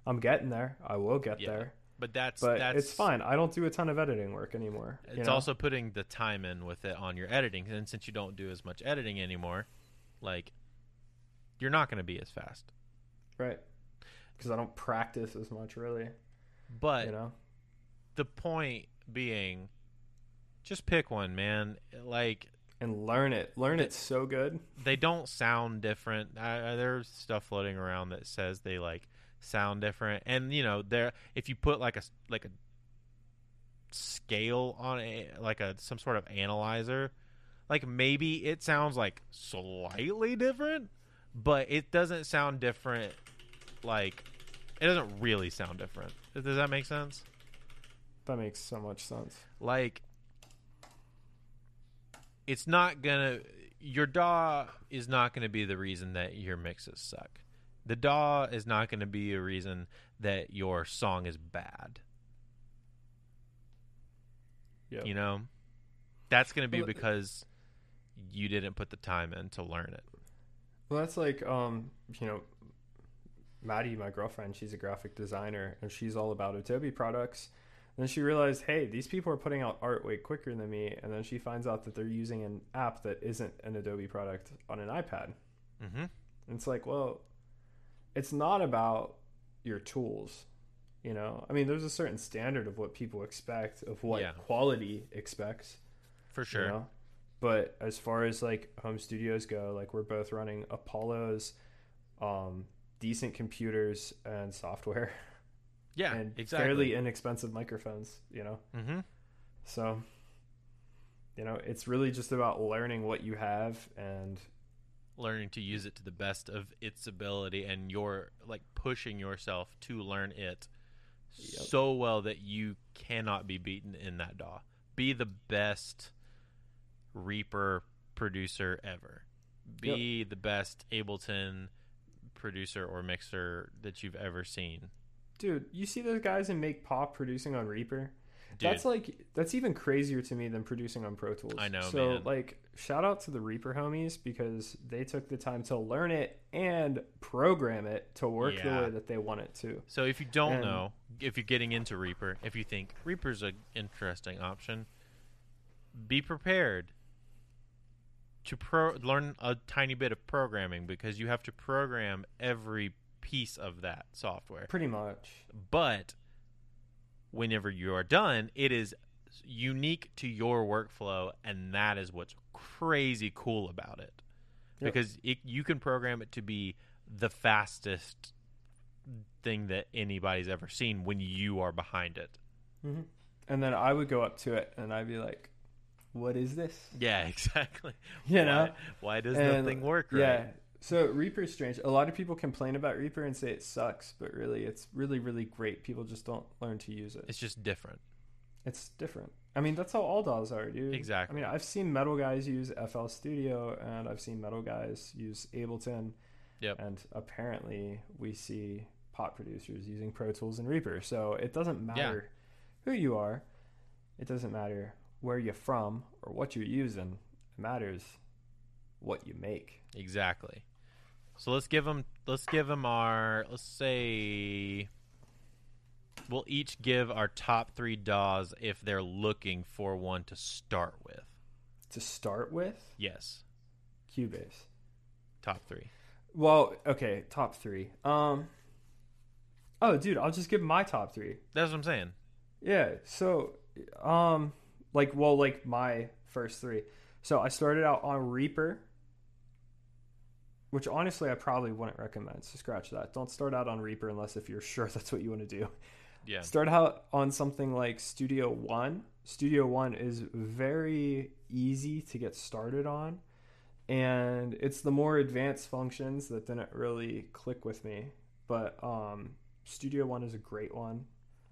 I'm getting there. I will get Yeah, there, But that's but that's it's fine. I don't do a ton of editing work anymore. you It's know? also putting the time in with it on your editing, and since you don't do as much editing anymore, like you're not going to be as fast. right because I don't practice as much, really. But You know. the point being, just pick one, man. Like and learn it. Learn The- it so good. they don't sound different. Uh, there's stuff floating around that says they like sound different, and you know, there if you put like a like a scale on it, like a some sort of analyzer, like maybe it sounds like slightly different, but it doesn't sound different. Like it doesn't really sound different. Does that make sense? That makes so much sense. like it's not gonna your DAW is not gonna be the reason that your mixes suck. The DAW is not gonna be a reason that your song is bad. Yeah. You know? That's gonna be Well, because you didn't put the time in to learn it. Well, that's like, um, you know, Maddie, my girlfriend, she's a graphic designer and she's all about Adobe products. And then she realized, hey, these people are putting out art way quicker than me. And then she finds out that they're using an app that isn't an Adobe product on an iPad. Mm-hmm. And it's like, well, it's not about your tools. You know, I mean, there's a certain standard of what people expect, of what Yeah. quality expects. For sure. You know? But as far as like home studios go, like we're both running Apollos, um, decent computers and software, Yeah, and exactly. fairly inexpensive microphones. You know, mm-hmm. so you know it's really just about learning what you have and Learning to use it to the best of its ability and you're like pushing yourself to learn it Yep. so well that you cannot be beaten in that DAW. Be the best Reaper producer ever. Be the best Ableton producer or mixer that you've ever seen. dude, you see those guys in Make Pop producing on Reaper. Dude, That's like that's even crazier to me than producing on Pro Tools. I know, So man. like, shout out to the Reaper homies because they took the time to learn it and program it to work the way that they want it to. So if you don't And- know, if you're getting into Reaper, if you think Reaper's an interesting option, be prepared to pro- learn a tiny bit of programming because you have to program every piece of that software. Pretty much. But whenever you are done, it is unique to your workflow, and that is what's crazy cool about it. Because it, you can program it to be the fastest thing that anybody's ever seen when you are behind it. hmm And then I would go up to it and I'd be like, "What is this?" Yeah, exactly. You why, know? why does And, nothing work right? Yeah. So Reaper's strange. A lot of people complain about Reaper and say it sucks, but really, it's really, really great. People just don't learn to use it. It's just different. It's different. I mean, that's how all DAWs are, dude. Exactly. I mean, I've seen metal guys use FL Studio, and I've seen metal guys use Ableton. Yep. And apparently, we see pop producers using Pro Tools and Reaper. So it doesn't matter who you are. It doesn't matter where you're from or what you're using. It matters what you make. Exactly. So let's give them. Let's give them our. Let's say. We'll each give our top three DAWs if they're looking for one to start with. To start with, Yes, Cubase. top three. Well, okay, top three. Um. Oh, dude, I'll just give my top three. That's what I'm saying. Yeah. So, um, like, well, like my first three. So I started out on Reaper, which honestly I probably wouldn't recommend. So scratch that. Don't start out on Reaper unless if you're sure that's what you want to do. Yeah. Start out on something like Studio One. Studio One is very easy to get started on, and it's the more advanced functions that didn't really click with me. But um, Studio One is a great one.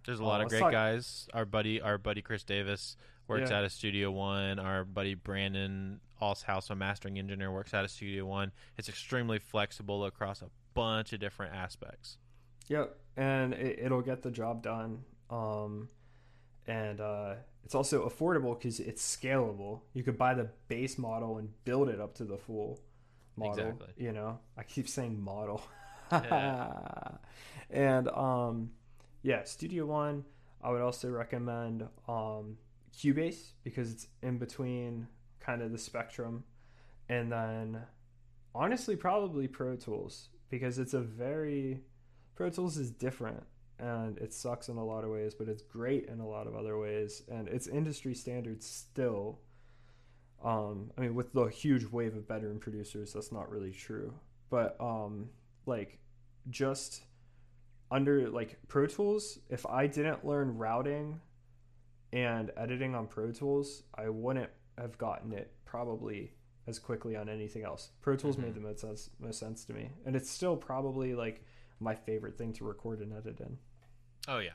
There's a lot of great talk- guys. Our buddy, our buddy Chris Davis works Yeah. out of Studio One. Our buddy Brandon Allshouse, a mastering engineer, works out of Studio One. It's extremely flexible across a bunch of different aspects. Yep, and it, it'll get the job done. Um, and uh, it's also affordable because it's scalable. You could buy the base model and build it up to the full model. Exactly. You know, I keep saying model. Yeah. and um, yeah, Studio One. I would also recommend um, Cubase because it's in between kind of the spectrum, and then honestly, probably Pro Tools because it's a very Pro Tools is different and it sucks in a lot of ways, but it's great in a lot of other ways, and it's industry standard still. Um, I mean, with the huge wave of veteran producers, that's not really true, but um, like just under like Pro Tools, if I didn't learn routing and editing on Pro Tools, I wouldn't have gotten it probably as quickly on anything else. Pro Tools Mhm. made the most sense, most sense to me, and it's still probably like my favorite thing to record and edit in, Oh yeah,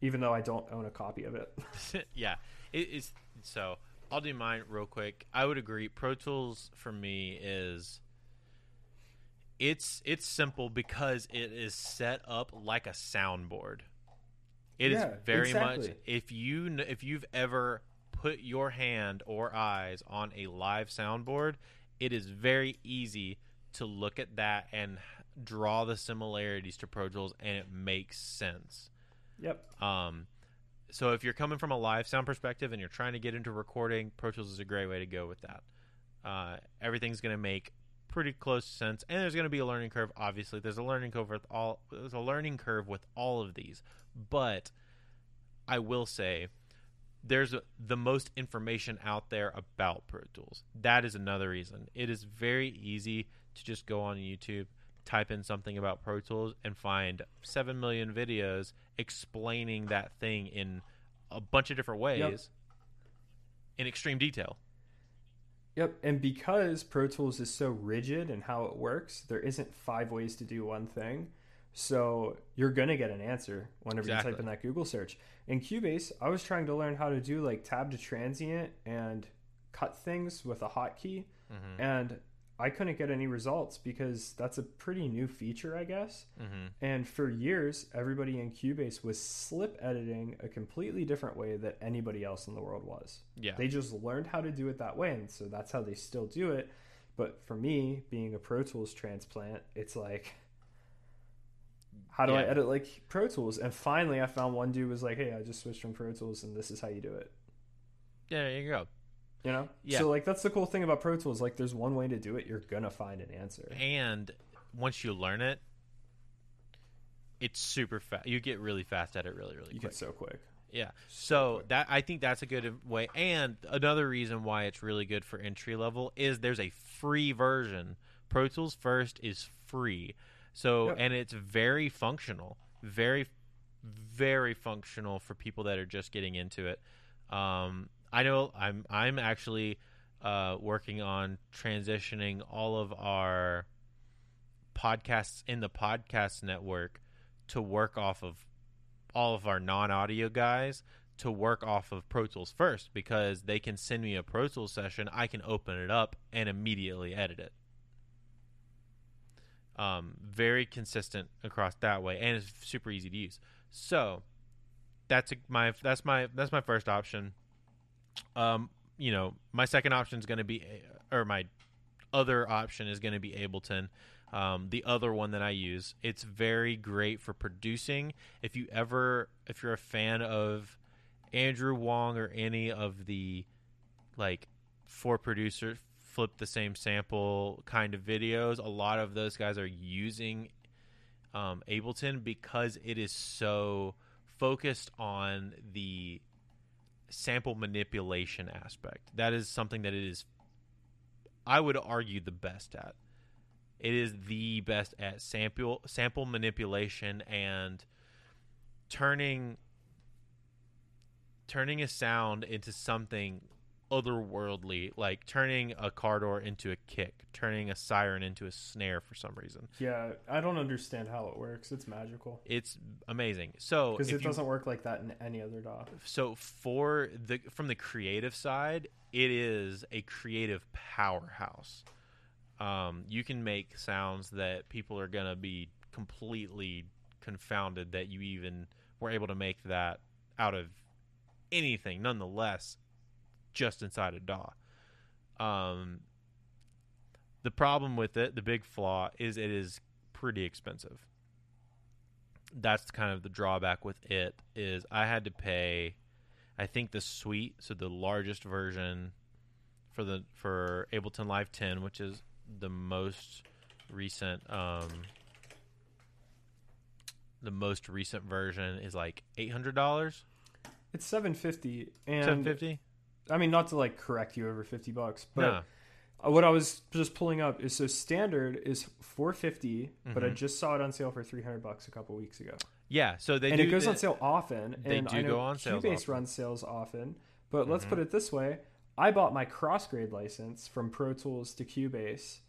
even though I don't own a copy of it. yeah. It is so. I'll do mine real quick. I would agree. Pro Tools for me is it's it's simple because it is set up like a soundboard. It is Yeah, very much if you if you've ever put your hand or eyes on a live soundboard, it is very easy to look at that and draw the similarities to Pro Tools and it makes sense. yep. Um, so if you're coming from a live sound perspective and you're trying to get into recording, Pro Tools is a great way to go with that. Uh, everything's going to make pretty close sense, and there's going to be a learning curve. Obviously, there's a learning curve with all. There's a learning curve with all of these, but I will say there's the most information out there about Pro Tools. That is another reason. It is very easy to just go on YouTube, type in something about Pro Tools, and find 7 million videos explaining that thing in a bunch of different ways Yep. in extreme detail. Yep, and because Pro Tools is so rigid and how it works, there isn't five ways to do one thing. So you're gonna get an answer whenever you type in that Google search. In Cubase, I was trying to learn how to do like tab to transient and cut things with a hotkey, Mm-hmm. and I couldn't get any results because that's a pretty new feature, I guess. Mm-hmm. And for years, everybody in Cubase was slip editing a completely different way that anybody else in the world was. Yeah. They just learned how to do it that way, and so that's how they still do it. But for me, being a Pro Tools transplant, it's like, how do I edit like Pro Tools? And finally, I found one dude was like, "Hey, I just switched from Pro Tools, and this is how you do it." yeah, there you go. You know? Yeah. So like, that's the cool thing about Pro Tools. Like, there's one way to do it. You're gonna find an answer. And once you learn it, it's super fast. You get really fast at it really, really You quick. get so quick. Yeah. So that I think that's a good way. And another reason why it's really good for entry level is there's a free version. Pro Tools First is free. So Yep. and it's very functional. Very very functional for people that are just getting into it. Um, I know I'm I'm actually uh, working on transitioning all of our podcasts in the podcast network to work off of all of our non-audio guys to work off of Pro Tools first because they can send me a Pro Tools session, I can open it up and immediately edit it. Um, very consistent across that way, and it's super easy to use. So that's a, my that's my that's my first option. Um, you know, my second option is going to be, or my other option is going to be Ableton. Um, the other one that I use, it's very great for producing. If you ever, if you're a fan of Andrew Huang or any of the like four producer flip the same sample kind of videos. A lot of those guys are using um, Ableton because it is so focused on the sample manipulation aspect. That is something that it is, I would argue, the best at. It is the best at sample sample manipulation and turning turning a sound into something otherworldly, like turning a car door into a kick, turning a siren into a snare for some reason. Yeah, I don't understand how it works. It's magical It's amazing. So because it you- doesn't work like that in any other DAW. so for the from the creative side, it is a creative powerhouse. Um, you can make sounds that people are gonna be completely confounded that you even were able to make that out of anything. Nonetheless, just inside a DAW. Um, the problem with it, the big flaw, is it is pretty expensive. That's kind of the drawback with it. Is I had to pay I think the suite, so the largest version for the for Ableton Live 10, which is the most recent um the most recent version is like $800, It's seven fifty, and 750? I mean not to like correct you over fifty bucks, but uh, what I was just pulling up is so standard is four but I Mhm. just saw it on sale for three hundred bucks a couple weeks ago, Yeah, so they and do it goes the- on sale often. they and do I know go on sales Cubase often. runs sales often, but let's Mhm. put it this way: I bought my crossgrade license from Pro Tools to Cubase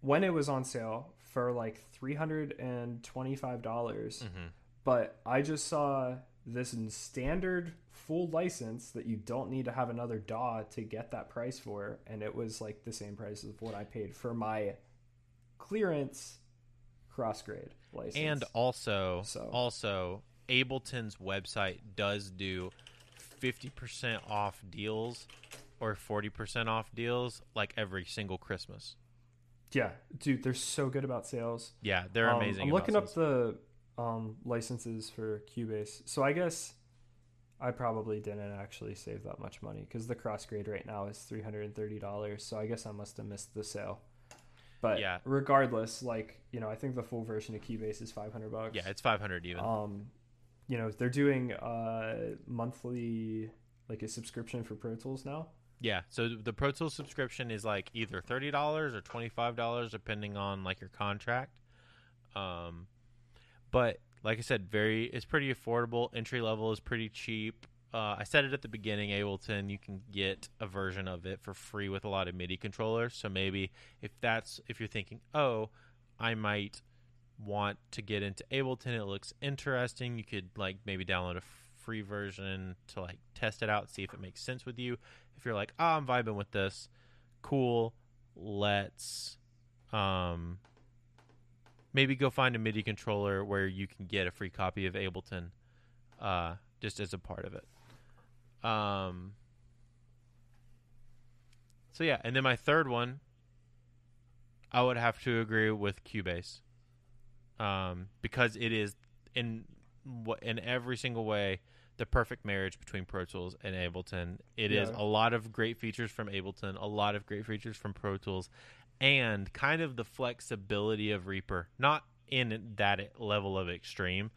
when it was on sale for like three hundred and twenty-five dollars. Mhm. but I just saw this standard full license that you don't need to have another DAW to get that price for, and it was like the same price as what I paid for my clearance cross grade license. And also, So- also, Ableton's website does do 50% off deals or 40% off deals like every single Christmas. yeah, dude, they're so good about sales. Yeah, they're Um, amazing. I'm looking up the um, licenses for Cubase, so I guess I probably didn't actually save that much money because the cross grade right now is three hundred and thirty dollars. So I guess I must have missed the sale. But Yeah. regardless, like you know, I think the full version of Cubase is five hundred bucks. Yeah, it's 500 even. um, you know, they're doing uh monthly like a subscription for Pro Tools now. Yeah, so the Pro Tools subscription is like either thirty dollars or twenty five dollars, depending on like your contract. Um, but like I said, very it's pretty affordable. Entry level is pretty cheap. Uh, I said it at the beginning, Ableton. You can get a version of it for free with a lot of MIDI controllers. So maybe if that's if you're thinking, oh, I might want to get into Ableton, it looks interesting. You could like maybe download a free version to like test it out, see if it makes sense with you. If you're like, oh, I'm vibing with this, cool. Let's um maybe go find a MIDI controller where you can get a free copy of Ableton uh just as a part of it. Um So yeah, and then my third one I would have to agree with Cubase. Um because it is in in every single way the perfect marriage between Pro Tools and Ableton. It is Yeah. a lot of great features from Ableton, a lot of great features from Pro Tools, and kind of the flexibility of Reaper. Not in that level of extreme,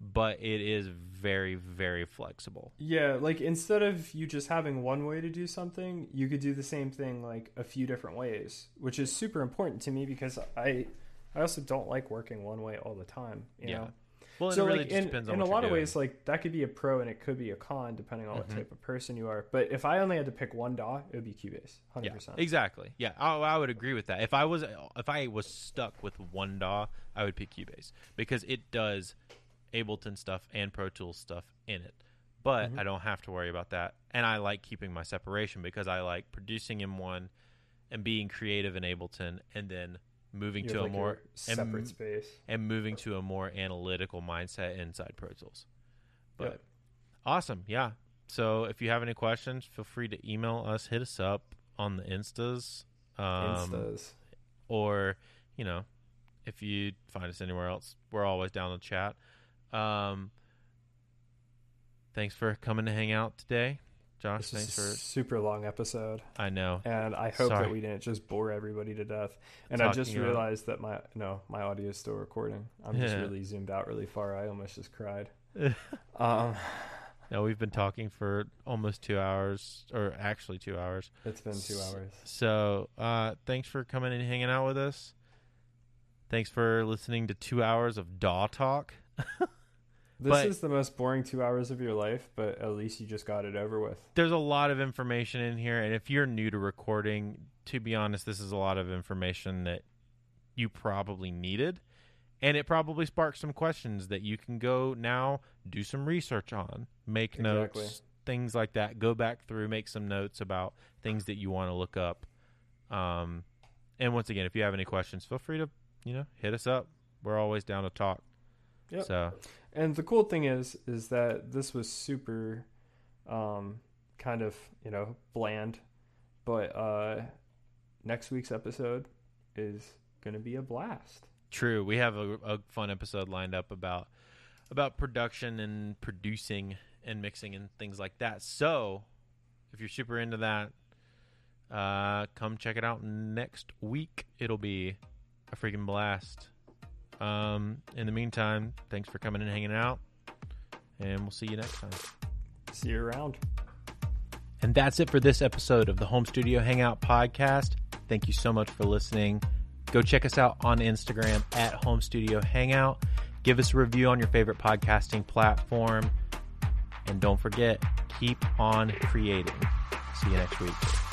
but it is very, very flexible. Yeah, like instead of you just having one way to do something, you could do the same thing like a few different ways, which is super important to me because I I also don't like working one way all the time, you Yeah. know. Well, so it really like just in, depends on in a lot of doing. ways like that could be a pro and it could be a con depending on Mhm. what type of person you are. But if I only had to pick one DAW, it would be Cubase, 100%. Exactly. Yeah, I, I would agree with that. If I was if I was stuck with one DAW, I would pick Cubase because it does Ableton stuff and Pro Tools stuff in it. But Mhm. I don't have to worry about that, and I like keeping my separation because I like producing in one and being creative in Ableton, and then moving to have, a like, more separate and, space. and moving to a more analytical mindset inside Pro Tools. But Yep. awesome, yeah. So if you have any questions, feel free to email us, hit us up on the Instas, um, Instas. or you know, if you find us anywhere else, we're always down to chat. Um, thanks for coming to hang out today, Josh, This thanks is a for. super long episode, I know. and I hope Sorry. that we didn't just bore everybody to death. And I just Talking about- realized that my no, my audio is still recording. I'm just really zoomed out really far. I almost just cried. um, No, we've been talking for almost two hours, or actually two hours. it's been two hours. So, uh, thanks for coming and hanging out with us. Thanks for listening to two hours of DAW talk. This But- is the most boring two hours of your life, but at least you just got it over with. There's a lot of information in here, and if you're new to recording, to be honest, this is a lot of information that you probably needed, and it probably sparks some questions that you can go now do some research on, make Exactly. notes, things like that. Go back through, make some notes about things that you want to look up. Um, and once again, if you have any questions, feel free to you know hit us up. We're always down to talk. Yep. So And the cool thing is, is that this was super, um, kind of you know bland, but uh, next week's episode is gonna be a blast. True. We have a, a fun episode lined up about about production and producing and mixing and things like that. So, if you're super into that, uh, come check it out next week. It'll be a freaking blast. Um, in the meantime, thanks for coming and hanging out, and we'll see you next time. See you around. And that's it for this episode of the Home Studio Hangout podcast. Thank you so much for listening. Go check us out on Instagram at Home Studio Hangout. Give us a review on your favorite podcasting platform. And don't forget, keep on creating. See you next week.